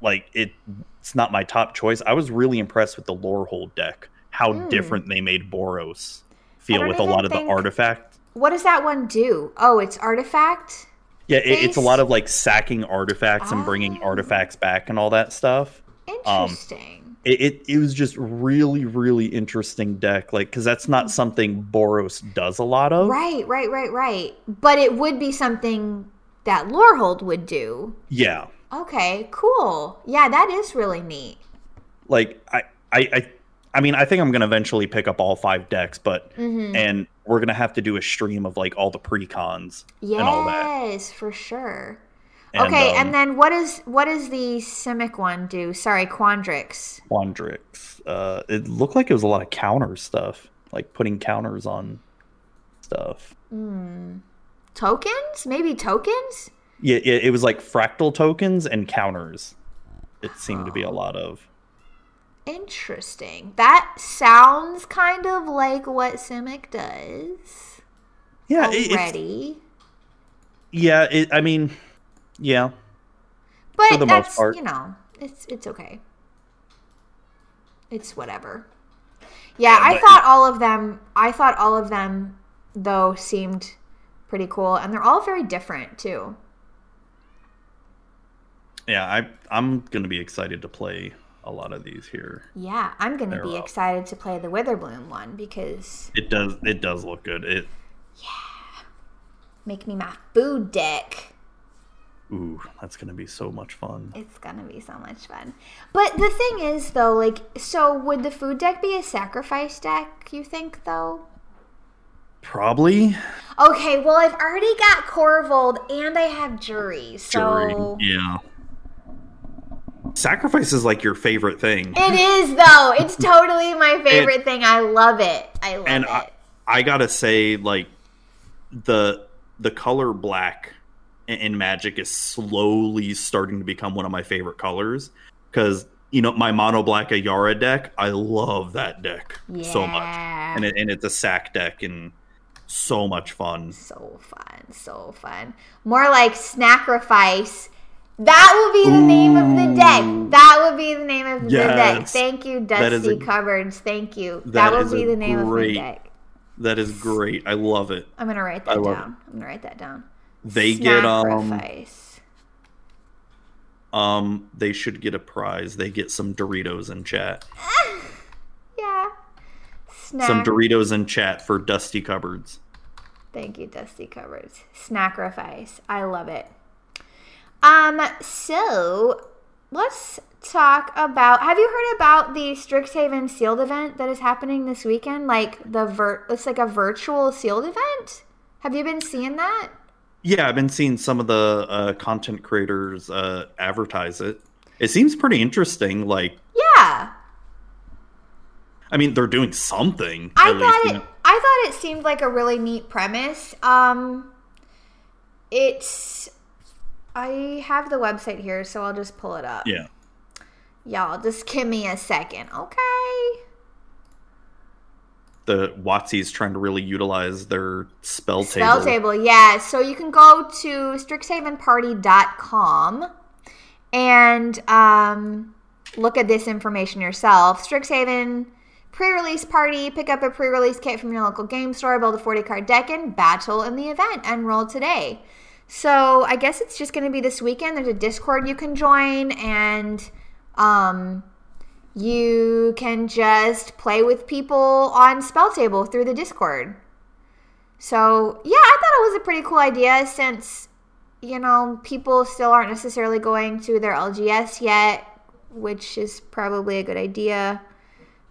like it it's not my top choice, I was really impressed with the Lorehold deck. How Hmm. different they made Boros feel with a lot of think- the artifact. What does that one do? Oh, it's artifact. Yeah, it, it's a lot of like sacking artifacts and bringing Oh. artifacts back and all that stuff. Um, Interesting. it, it, it was just really really interesting deck like because that's not something boros does a lot of right, right, right, right. But it would be something that Lorehold would do. yeah Okay, cool. Yeah, that is really neat. like I, I i i mean i think i'm gonna eventually pick up all five decks but Mm-hmm. and we're gonna have to do a stream of like all the precons Yes, and all that for sure. And, okay, um, and then what is what does the Simic one do? Sorry, Quandrix. quandrix uh it looked like it was a lot of counter stuff like putting counters on stuff Tokens? Maybe tokens? yeah it, it was like fractal tokens and counters it seemed to be a lot of Interesting. That sounds kind of like what Simic does yeah already. yeah it, i mean yeah but For the most part. you know, it's it's okay. It's whatever. Yeah, I but- thought all of them I thought all of them though seemed pretty cool and they're all very different too. yeah i i'm gonna be excited to play a lot of these here Yeah, I'm going to be up. excited to play the Witherbloom one because it does it does look good it yeah, make me my food deck. ooh that's gonna be so much fun It's gonna be so much fun. But the thing is, though, like, so would the food deck be a sacrifice deck, you think, though? probably Okay, well, I've already got Korvold and I have Juri, Juri so. yeah sacrifice is like your favorite thing It is, though. It's totally my favorite thing. I love it. I love and it. I, I gotta say like the the color black in, magic is slowly starting to become one of my favorite colors because you know my mono black ayara deck i love that deck so much and, it, and it's a sack deck and so much fun So fun, so fun. More like Snackrifice. That will be the name of the deck. That will be the name of the deck. Thank you, Dusty a- Cupboards. Thank you. That, that will be the name of the deck. that is great i love it I'm gonna write that down. I'm gonna write that down. they get um um they should get a prize they get some doritos in chat Yeah. Snack. some doritos in chat for dusty cupboards Thank you, Dusty Cupboards. Snackrifice. I love it. Um, so let's talk about have you heard about the Strixhaven sealed event that is happening this weekend? Like the ver it's like a virtual sealed event? Have you been seeing that? Yeah, I've been seeing some of the uh, content creators uh, advertise it. It seems pretty interesting. Like, Yeah. I mean, they're doing something. I thought least, you it know. I thought it seemed like a really neat premise. Um it's I have the website here, so I'll just pull it up. Yeah, Y'all, just give me a second, okay? the WotC's trying to really utilize their spell, table. Spell table. yeah. So you can go to strixhavenparty.com and um, look at this information yourself. Strixhaven pre-release party. Pick up a pre-release kit from your local game store. Build a 40 card deck and battle in the event. Enroll today. So I guess it's just going to be this weekend. There's a Discord you can join, and um, you can just play with people on Spell Table through the Discord. So yeah, I thought it was a pretty cool idea since you know people still aren't necessarily going to their LGS yet, which is probably a good idea.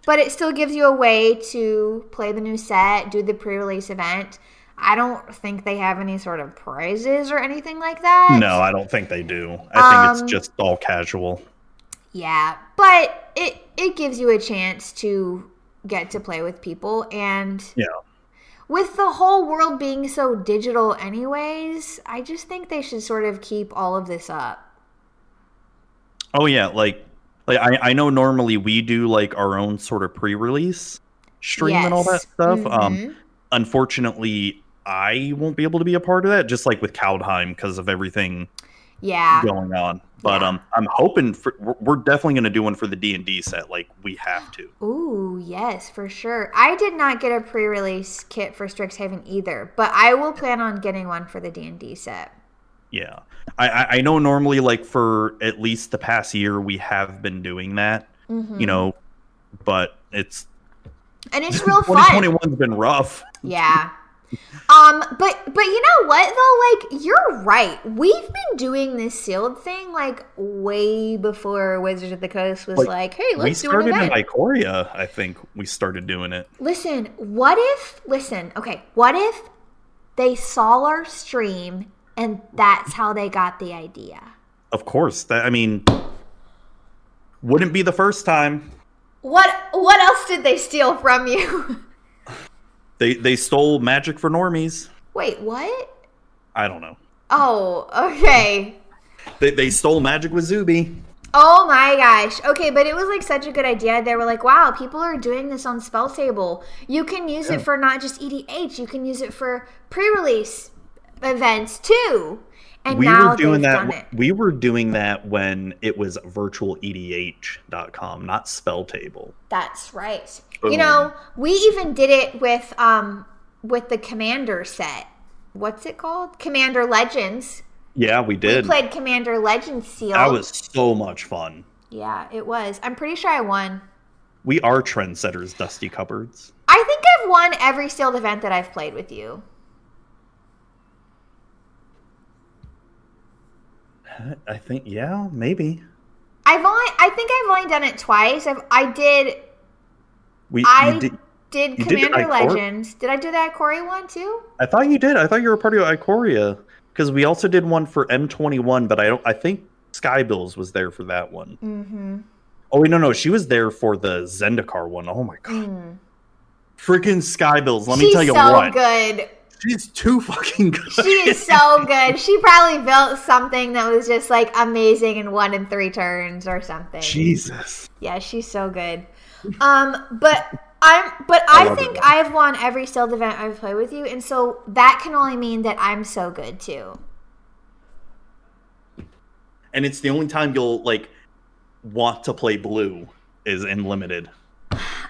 But it still gives you a way to play the new set, do the pre-release event. I don't think they have any sort of prizes or anything like that. No, I don't think they do. I think Um, it's just all casual. Yeah, but it it gives you a chance to get to play with people and Yeah. with the whole world being so digital anyways, I just think they should sort of keep all of this up. Oh yeah, like like I, I know normally we do like our own sort of pre-release stream and all that stuff. Um Mhm. unfortunately I won't be able to be a part of that just like with Kaldheim because of everything Yeah. going on. But Yeah. um I'm hoping for we're, definitely going to do one for the D&D set like we have to. Ooh, yes, for sure. I did not get a pre-release kit for Strixhaven either, but I will plan on getting one for the D&D set. Yeah. I, I I know normally like for at least the past year we have been doing that, Mhm. you know, but it's And it's real fun. 2021's been rough. Yeah. Um, but but you know what though? Like you're right. We've been doing this sealed thing like way before Wizards of the Coast was Like, like, "Hey, let's do an started in Ikoria. I think we started doing it. listen, what if? Listen, okay. What if they saw our stream and that's how they got the idea? Of course. That I mean wouldn't be the first time. What What else did they steal from you? They they stole magic for normies. Wait, what? I don't know. Oh, okay. They they stole magic with Zuby. Oh my gosh. Okay, but it was like such a good idea. They were like, wow, people are doing this on Spell Table. You can use it for not just EDH, you can use it for pre release events too. And we now were doing that we were doing that when it was virtualedh.com, not spell table. That's right. Boom. You know, we even did it with um with the Commander set. What's it called? Commander Legends. Yeah, we did. We played Commander Legends Seal. that was so much fun. yeah, it was. I'm pretty sure I won. We are trendsetters, Dusty Cupboards. I think I've won every sealed event that I've played with you. I think yeah, maybe. I've only I think I've only done it twice. I've I did We I did, did- you did Commander Legends. Did I do that Corey one too? I thought you did. I thought you were a part of Ikoria because we also did one for M21, but I don't. I think Sky Bills was there for that one. Mm-hmm. Oh wait, no, no, she was there for the Zendikar one. Oh my god, freaking Sky Bills! Let me Mm. Tell you so what, good. she's too fucking good. She is so good. She probably built something that was just like amazing in one and three turns or something. Jesus. Yeah, she's so good. Um, but I'm but I, love think it. I've won every sealed event I've played with you, and so that can only mean that I'm so good too. And it's the only time you'll like want to play blue is in limited.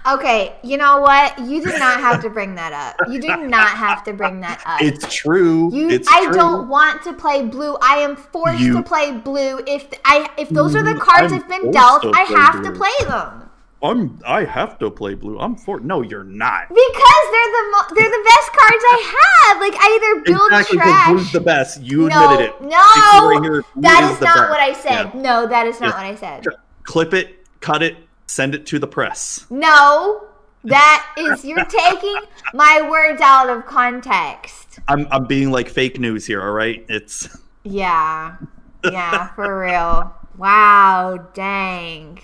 Okay, you know what? You do not have to bring that up. You do not have to bring that up. It's true. You, it's I true. don't want to play blue. I am forced You- to play blue. If I if those are the cards I'm I've been dealt, I have to play them I'm. I have to play blue. I'm for. No, you're not. because they're the mo- they're the best cards I have. Like I either build Exactly, trash. blue's the best. You no, admitted it. no, here, that is the not what I said. Yeah. No, that is not what I said. Clip it, cut it, send it to the press. No, that is you're taking my words out of context. I'm. I'm being like fake news here. All right. It's. Yeah, yeah, for real. Wow, dang.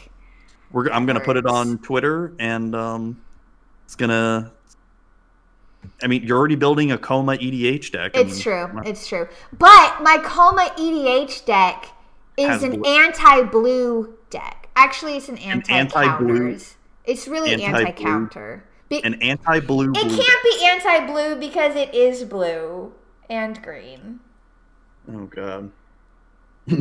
We're. I'm gonna put it on Twitter, and um, it's gonna. I mean, you're already building a Koma EDH deck. It's true. It's true. But my Koma EDH deck is an blue. anti-blue deck. Actually, it's an anti-blue- anti-counters. It's really anti-counter. Be- An anti-blue. it blue can't be anti-blue because it is blue and green. Oh god.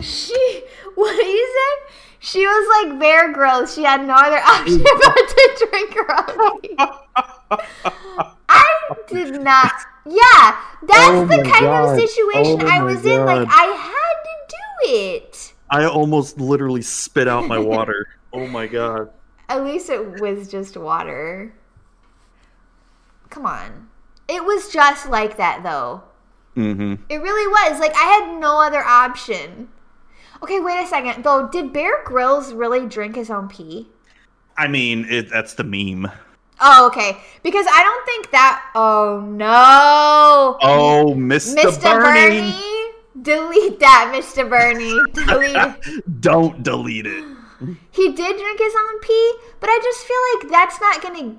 She, what do you say? She was like Bear Grylls. She had no other option but to drink her own. I did not. Yeah, that's Oh the kind God. of situation Oh I was in. Like I had to do it. I almost literally spit out my water. oh my god. At least it was just water. Come on. It was just like that though. hmm It really was. Like I had no other option. Okay, wait a second. Though, did Bear Grylls really drink his own pee? I mean, it, that's the meme. Oh, okay. Because I don't think that. Oh no, Oh, Mr. Mr. Bernie. Bernie, delete that, Mr. Bernie. delete. Don't delete it. He did drink his own pee, but I just feel like that's not gonna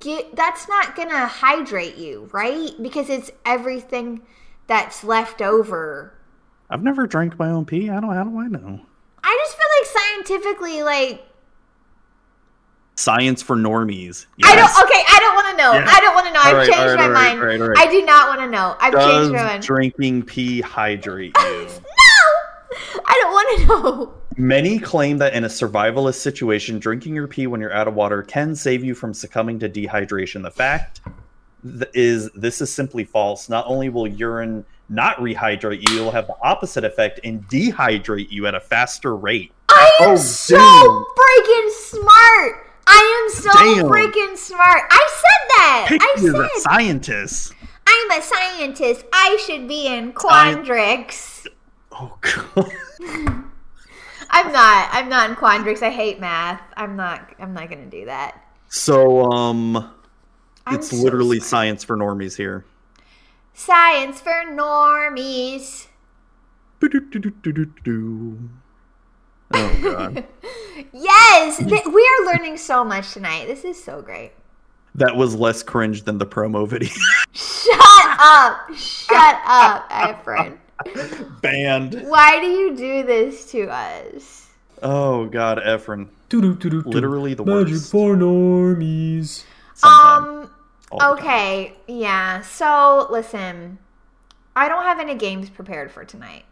get. That's not gonna hydrate you, right? Because it's everything that's left over. I've never drank my own pee. I don't. How do I know? I just feel like scientifically, like Science for normies. I don't. Okay, I don't want to know. Yes. I don't want to know. All I've right, changed all right, my all right, mind. all right, all right. I do not want to know. I've changed my mind. drinking pee hydrate you? no, I don't want to know. Many claim that in a survivalist situation, drinking your pee when you're out of water can save you from succumbing to dehydration. The fact th- is, this is simply false. Not only will urine not rehydrate you, will have the opposite effect and dehydrate you at a faster rate. I am Oh, so damn. freaking smart. I am so Damn. freaking smart. I said that. Pick I is a scientist. I'm a scientist. I should be in Quandrix. Oh god. I'm not. I'm not in Quandrix. I hate math. I'm not. I'm not gonna do that. So um I'm it's so literally smart. science for normies here. Science for normies. Oh god. Yes, th- we are learning so much tonight. This is so great. that was less cringe than the promo video. Shut up. Shut up, Efren. Banned. Why do you do this to us? Oh god, Efren. Literally the Magic worst. for normies. Sometime. Um, Time. okay. Yeah. So, listen. I don't have any games prepared for tonight.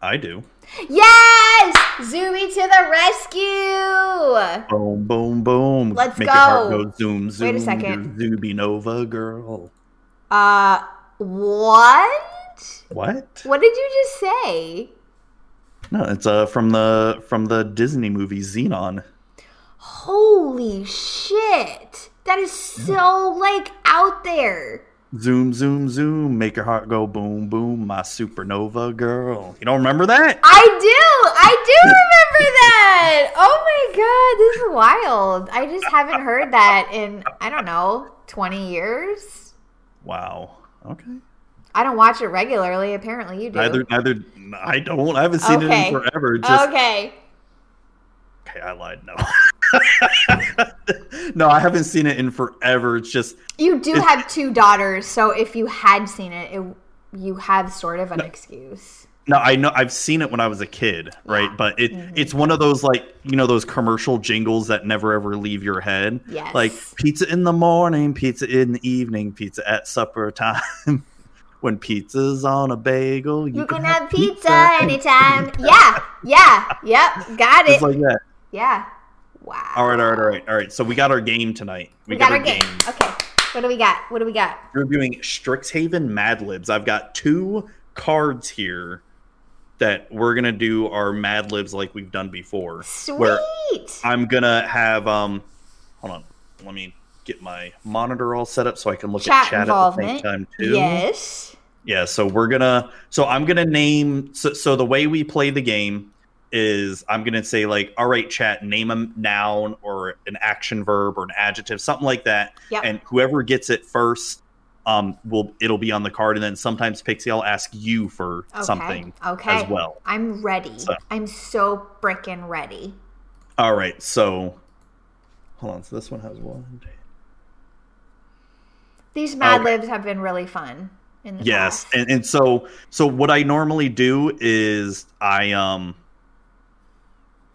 I do. Yes! Zoomy to the rescue! Boom, boom, boom. Let's Make your heart go. go zoom, zoom. Wait a second. you Nova girl. Uh, what? What? What did you just say? No, it's uh from the from the Disney movie Zenon. Holy shit! That is so, like, out there. Zoom, zoom, zoom. Make your heart go boom, boom. My supernova girl. You don't remember that? I do! I do remember that! Oh my god, this is wild. I just haven't heard that in, I don't know, 20 years? Wow. Okay. I don't watch it regularly. Apparently, you do. Neither, neither. I don't. I haven't seen it in forever. Just okay. okay. I lied. No. no, I haven't seen it in forever. It's just You do have two daughters, so if you had seen it, it you have sort of an excuse. no. I know I've seen it when I was a kid, right? But it Mm-hmm. it's one of those like you know those commercial jingles that never ever leave your head. Yes. Like pizza in the morning, pizza in the evening, pizza at supper time. when pizza's on a bagel, you, You can have pizza anytime. Yeah, yeah, yep, got it. like that. Yeah. Wow. All right, all right, all right, all right. So we got our game tonight. We got our game. Okay. What do we got? What do we got? We're doing Strixhaven Mad Libs. I've got two cards here that we're gonna do our Mad Libs like we've done before. Where Sweet. I'm gonna have um, hold on, let me get my monitor all set up so I can look Chat at chat at the same time too. Yes. Yeah, so we're gonna so I'm gonna name so so the way we play the game is I'm gonna say like, all right, chat, name a noun or an action verb or an adjective, something like that. Yep. And whoever gets it first, um, will it'll be on the card, and then sometimes Pixie I'll ask you for Okay. something Okay. as well. I'm ready. So- I'm so freaking ready. All right, so hold on. So this one has one. These Mad Okay. Libs have been really fun in the Yes, past. and, and so so what I normally do is I um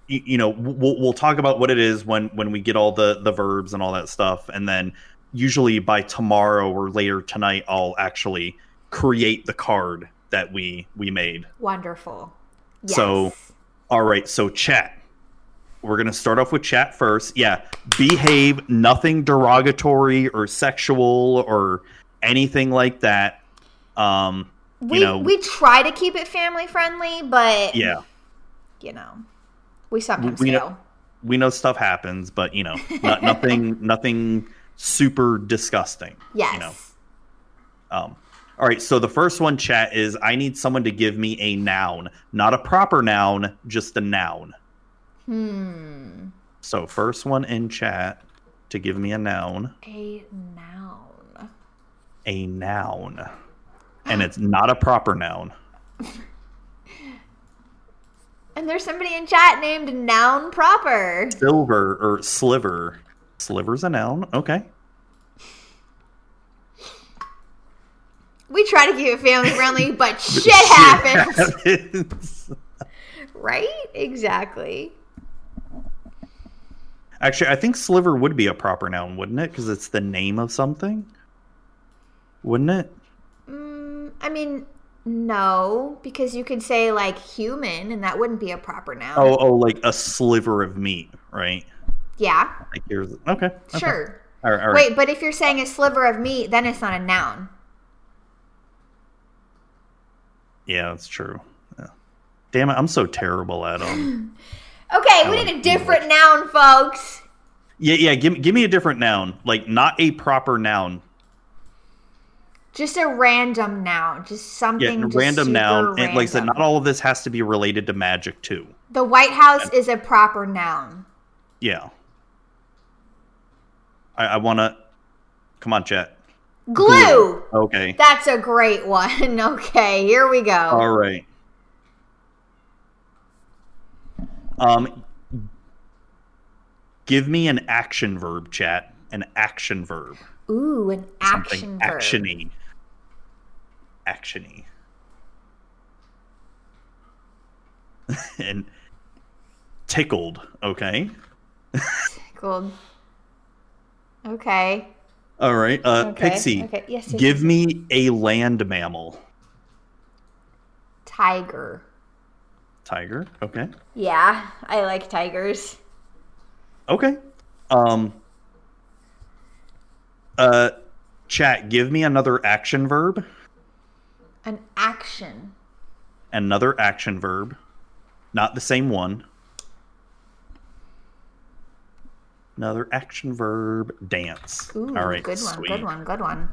you, know we'll we'll talk about what it is when when we get all the the verbs and all that stuff, and then usually by tomorrow or later tonight I'll actually create the card that we we made. Wonderful. So, all right. So, chat. We're gonna start off with chat first. Yeah, behave. Nothing derogatory or sexual or anything like that. Um, we you know, we try to keep it family friendly, but yeah, you know, we sometimes We know- we know stuff happens, but you know, not, nothing, nothing super disgusting. Yes. You know. Um, all right. So the first one, chat, is I need someone to give me a noun, not a proper noun, just a noun. Hmm. So first one in chat to give me a noun, A noun. a noun, and it's not a proper noun. And there's somebody in chat named Noun Proper. Silver or sliver. Sliver's a noun. Okay. We try to keep it family friendly, but shit happens. happens. Right? Exactly. Actually, I think sliver would be a proper noun, wouldn't it? Because it's the name of something. Wouldn't it? Mm, I mean, no, because you could say like human, and that wouldn't be a proper noun. Oh, oh, like a sliver of meat, right? yeah, Like here's okay. okay. sure. All right, all right. Wait, but if you're saying a sliver of meat, then it's not a noun. Yeah, that's true. Yeah. Damn it, I'm so terrible at them. Okay, we need a different noun, folks. yeah, yeah. Give me, give me a different noun, like not a proper noun. Just a random noun, just Yeah, something. just random noun, and like I said, not all of this has to be related to magic too. The White House is a proper noun. Yeah. I, I want to. Come on, chat. Glue. Okay. That's a great one. Okay, here we go. All right. Um, give me an action verb, chat. An action verb. Ooh, an action Something verb. actiony. Actiony. and tickled. Okay. Cool. Okay. All right. Uh, Okay, Pixie. okay, yes, yes, Give yes. me a land mammal. Tiger. Tiger. Okay. Yeah, I like tigers. Okay. Um. Uh, chat. Give me another action verb. An action. Another action verb. Not the same one. Another action verb. Dance. Ooh, All right. good one, sweet. good one, good one.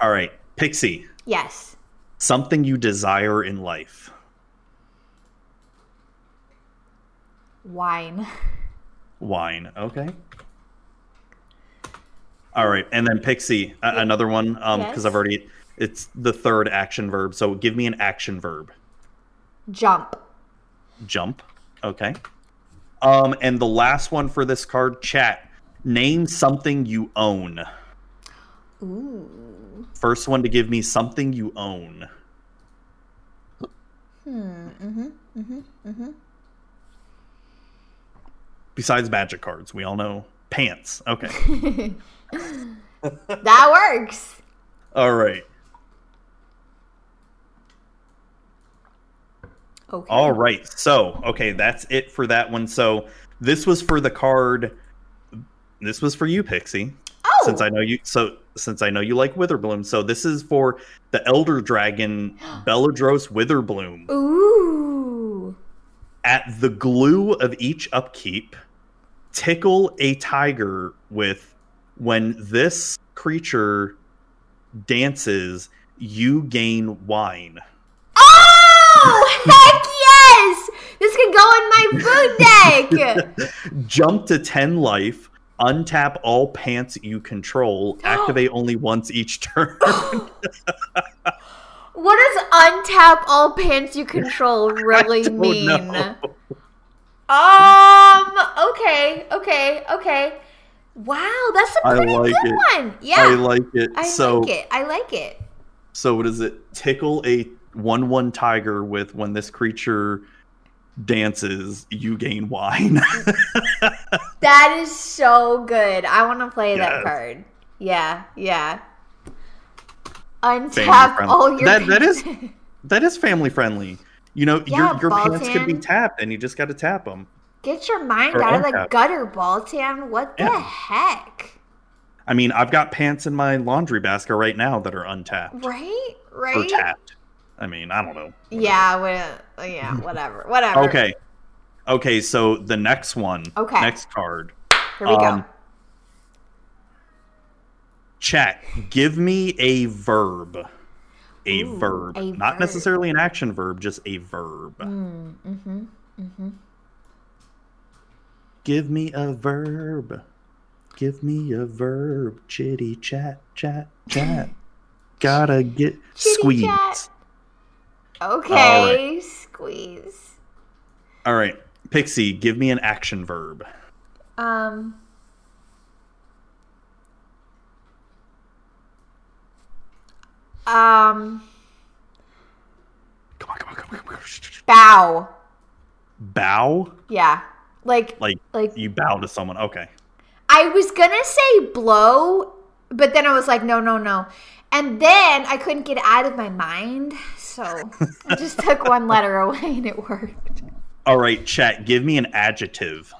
All right. Pixie. Yes. Something you desire in life. Wine. Wine. Okay. All right, and then Pixie, a- another one, um, because Yes. I've already. It's the third action verb. So give me an action verb. Jump. Jump. Okay. Um, and the last one for this card, chat. Name something you own. Ooh. First one to give me something you own. Hmm. Mm-hmm. Mm-hmm. Mm-hmm. Besides magic cards, we all know pants. Okay. That works. all right. Okay. All right. So, okay, that's it for that one. So, this was for the card. This was for you, Pixie. Oh. Since I know you, so since I know you like Witherbloom, so this is for the Elder Dragon Beledros Witherbloom. Ooh. At the glue of each upkeep, tickle a tiger with when this creature dances, you gain wine. Oh, heck yes! This could go in my food deck. Jump to 10 life, untap all pants you control, activate only once each turn. What does untap all pants you control really mean? know. Um. Okay. Okay. Okay. Wow, that's a pretty like good it. one. Yeah, I like it. I so like it. I like it. so what is it? Tickle a one one tiger with when this creature dances, you gain wine. That is so good. I want to play that card. Yeah. Yeah. Untap all your. That- that is- that is family friendly. You know, Yeah, your your pants could be tapped, and you just got to tap them. Get your mind Or out of the gutter, Baltan. What the Yeah. heck? I mean, I've got pants in my laundry basket right now that are untapped Right? or Right? tapped. I mean, I don't know. Yeah, wha- yeah, whatever. Whatever. Okay. Okay, so the next one. Okay. Next card. Here we Um, go. Chat, give me a verb. A Ooh, verb. a Not verb. necessarily an action verb, just a verb. Mm, mm-hmm. Mm-hmm. Give me a verb. Give me a verb. Chitty chat, chat, chat. Gotta get Chitty squeezed. chat. Okay, squeeze. All right. Pixie, give me an action verb. Um. Um. Come on, come on, come on, come on. Bow. Bow? Yeah. Like. Like Like. you bow to someone. Okay. I was gonna say blow, but then I was like, no, no, no. And then I couldn't get out of my mind, so I just took one letter away and it worked. All right, chat, give me an adjective.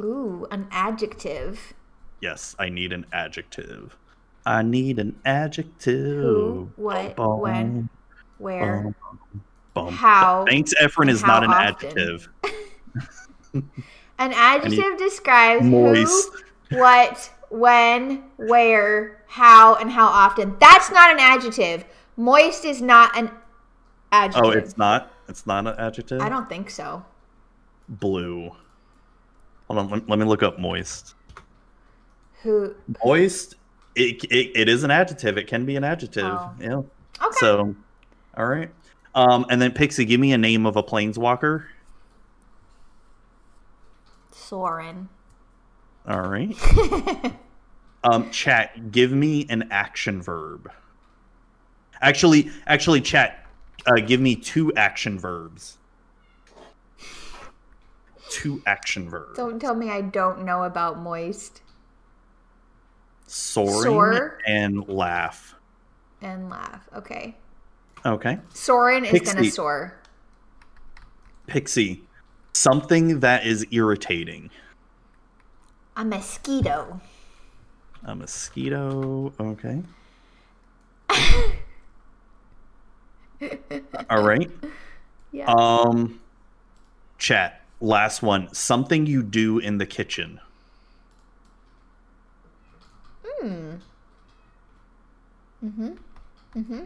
Ooh, an adjective. Yes, I need an adjective. I need an adjective. Who, what, Bum, when, where, bum, how. Thanks, Efren is not an often? adjective. An adjective describes Moist. who, what, when, where, how, and how often. That's not an adjective. Moist is not an adjective. Oh, it's not. It's not an adjective. I don't think so. Blue. Hold on. Let, let me look up moist. Who? Moist. It, it, it is an adjective. It can be an adjective. Oh. Yeah. Okay. So, all right. Um, and then Pixie, give me a name of a planeswalker. Soren. All right. um, chat, give me an action verb. Actually, actually, chat, uh, give me two action verbs. Two action verbs. Don't tell me I don't know about moist Soaring Soar. and laugh. and laugh. Okay. Okay. Soren is gonna soar. Pixie, something that is irritating. A mosquito. A mosquito. Okay. All right. Yeah. Um, chat. Last one. Something you do in the kitchen. Hmm. Mm-hmm. Mm-hmm.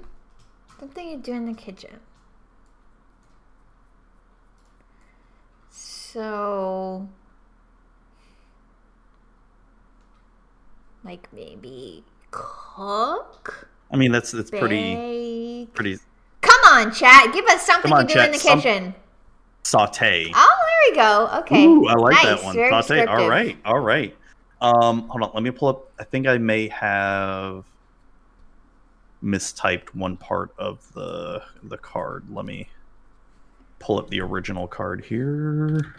Something you do in the kitchen. So like maybe cook? I mean, that's that's pretty Bake? pretty Come on, chat. Give us something on, to do in chat, the some- kitchen. saute. Oh, there we go. Okay. Ooh, I like nice. that one. Very Saute. All right. All right. Um, hold on. Let me pull up. I think I may have mistyped one part of the the card. Let me pull up the original card here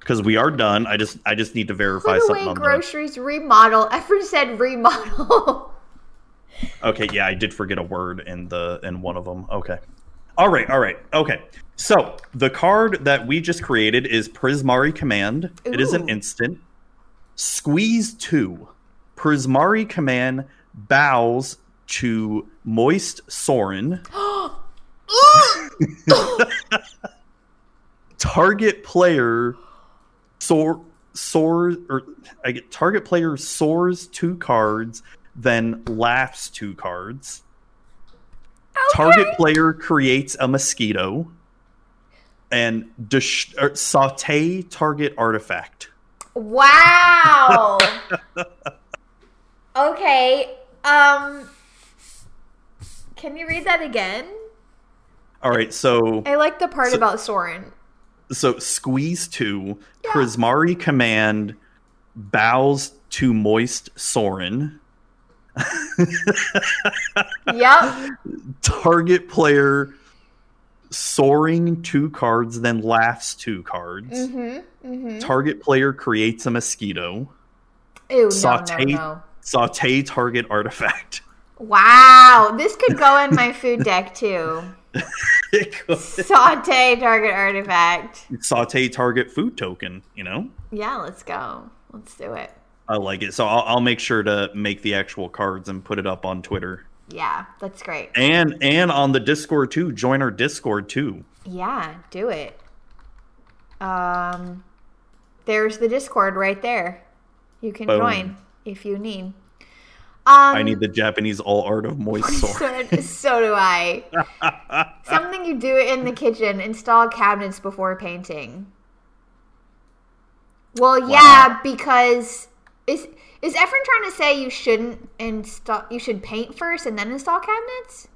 because we are done. I just I just need to verify Put something away on the. groceries, remodel. Efren said remodel. Okay, yeah, I did forget a word in the in one of them. Okay. All right, all right. Okay. So, the card that we just created is Prismari Command. It is an instant. Squeeze 2. Prismari Command bows to Moist Soren. Target player soar soars or I get target player soars two cards, then laughs two cards. Target player creates a mosquito and dis- or saute target artifact. Wow. okay. Um Can you read that again? All right, so I like the part So- about Soren. so squeeze two, Yeah. Prismari command bows to moist Soren. Yep. Target player soaring two cards, then laughs two cards. mm-hmm. Mm-hmm. Target player creates a mosquito. Ew, no, Saute- no, no. Saute target artifact. Wow. This could go in my food deck too. Saute target artifact. saute target food token. You know, Yeah, let's go. Let's do it. I like it. So I'll, I'll make sure to make the actual cards and put it up on Twitter Yeah, that's great. and and on the Discord too. Join our Discord too. Yeah, do it. Um, there's the Discord right there. You can Boom. join if you need. Um, I need the Japanese all art of moist sword. so, so do I. Something you do in the kitchen: install cabinets before painting. Well, yeah, because is is Efren trying to say you shouldn't install? You should paint first and then install cabinets?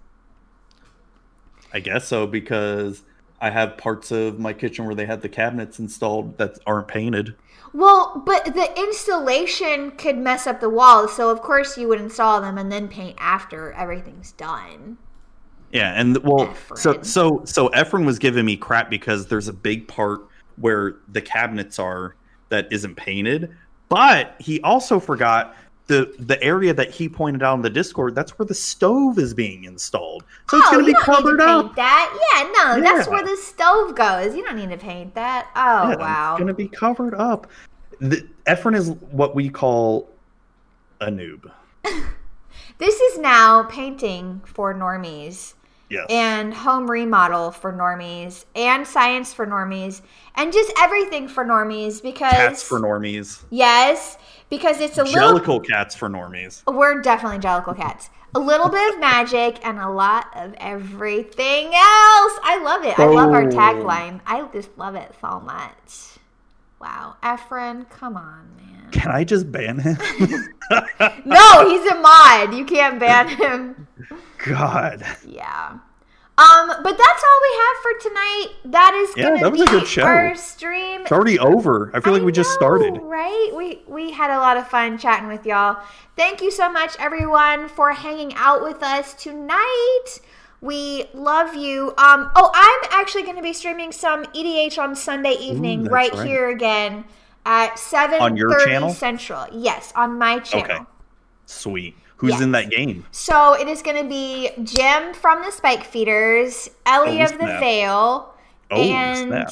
I guess so because I have parts of my kitchen where they had the cabinets installed that aren't painted. Well, but the installation could mess up the walls, so of course you would install them and then paint after everything's done. Yeah, and well, so so so Efren was giving me crap because there's a big part where the cabinets are that isn't painted, but he also forgot the the area that he pointed out in the Discord. That's where the stove is being installed, so it's oh, going to be covered up. That yeah, no, that's where the stove goes. You don't need to paint that. Oh Yeah, wow. it's going to be covered up. The, Efren is what we call a noob. This is now painting for normies Yes. and home remodel for normies and science for normies and just everything for normies because cats for normies. yes, because it's a little Jellicle cats for normies. We're definitely Jellicle cats. A little bit of magic and a lot of everything else. I love it. I love our Oh. tagline. I just love it so much. Wow. Efren, come on, man. Can I just ban him? No, he's a mod. You can't ban him. God. Yeah. Um, but that's all we have for tonight. That is Yeah, gonna that was be a good show. our stream. It's already over. I feel like I we just started. right? We we had a lot of fun chatting with y'all. Thank you so much, everyone, for hanging out with us tonight. We love you. Um, oh, I'm actually going to be streaming some EDH on Sunday evening, that's right, right. here again at seven On your channel? Central. Yes, on my channel. Okay. Sweet. Who's Yes. in that game? So it is going to be Jim from the Spike Feeders, Ellie Oh, of the. Veil, Oh, and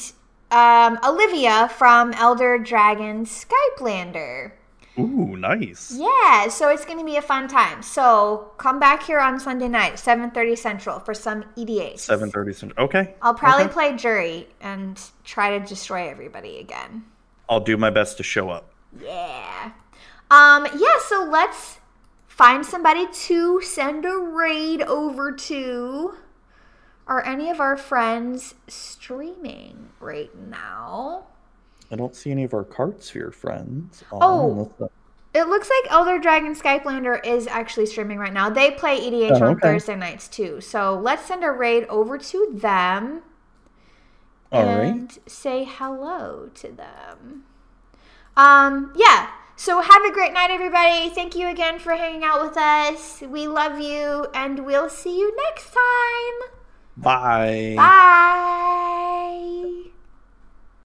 um, Olivia from Elder Dragon Skyplander. Ooh, nice. Yeah, so it's going to be a fun time. So come back here on Sunday night, 7.30 Central, for some EDH. Seven thirty central. Okay. I'll probably Okay. play Juri and try to destroy everybody again. I'll do my best to show up. Yeah. Um, yeah, so let's find somebody to send a raid over to. Are any of our friends streaming right now? I don't see any of our card sphere friends. on. Oh. It looks like Elder Dragon Skyplander is actually streaming right now. They play EDH Oh, on. Thursday nights too. So let's send a raid over to them All right. and say hello to them. Um, yeah. So have a great night, everybody. Thank you again for hanging out with us. We love you, and we'll see you next time. Bye. Bye.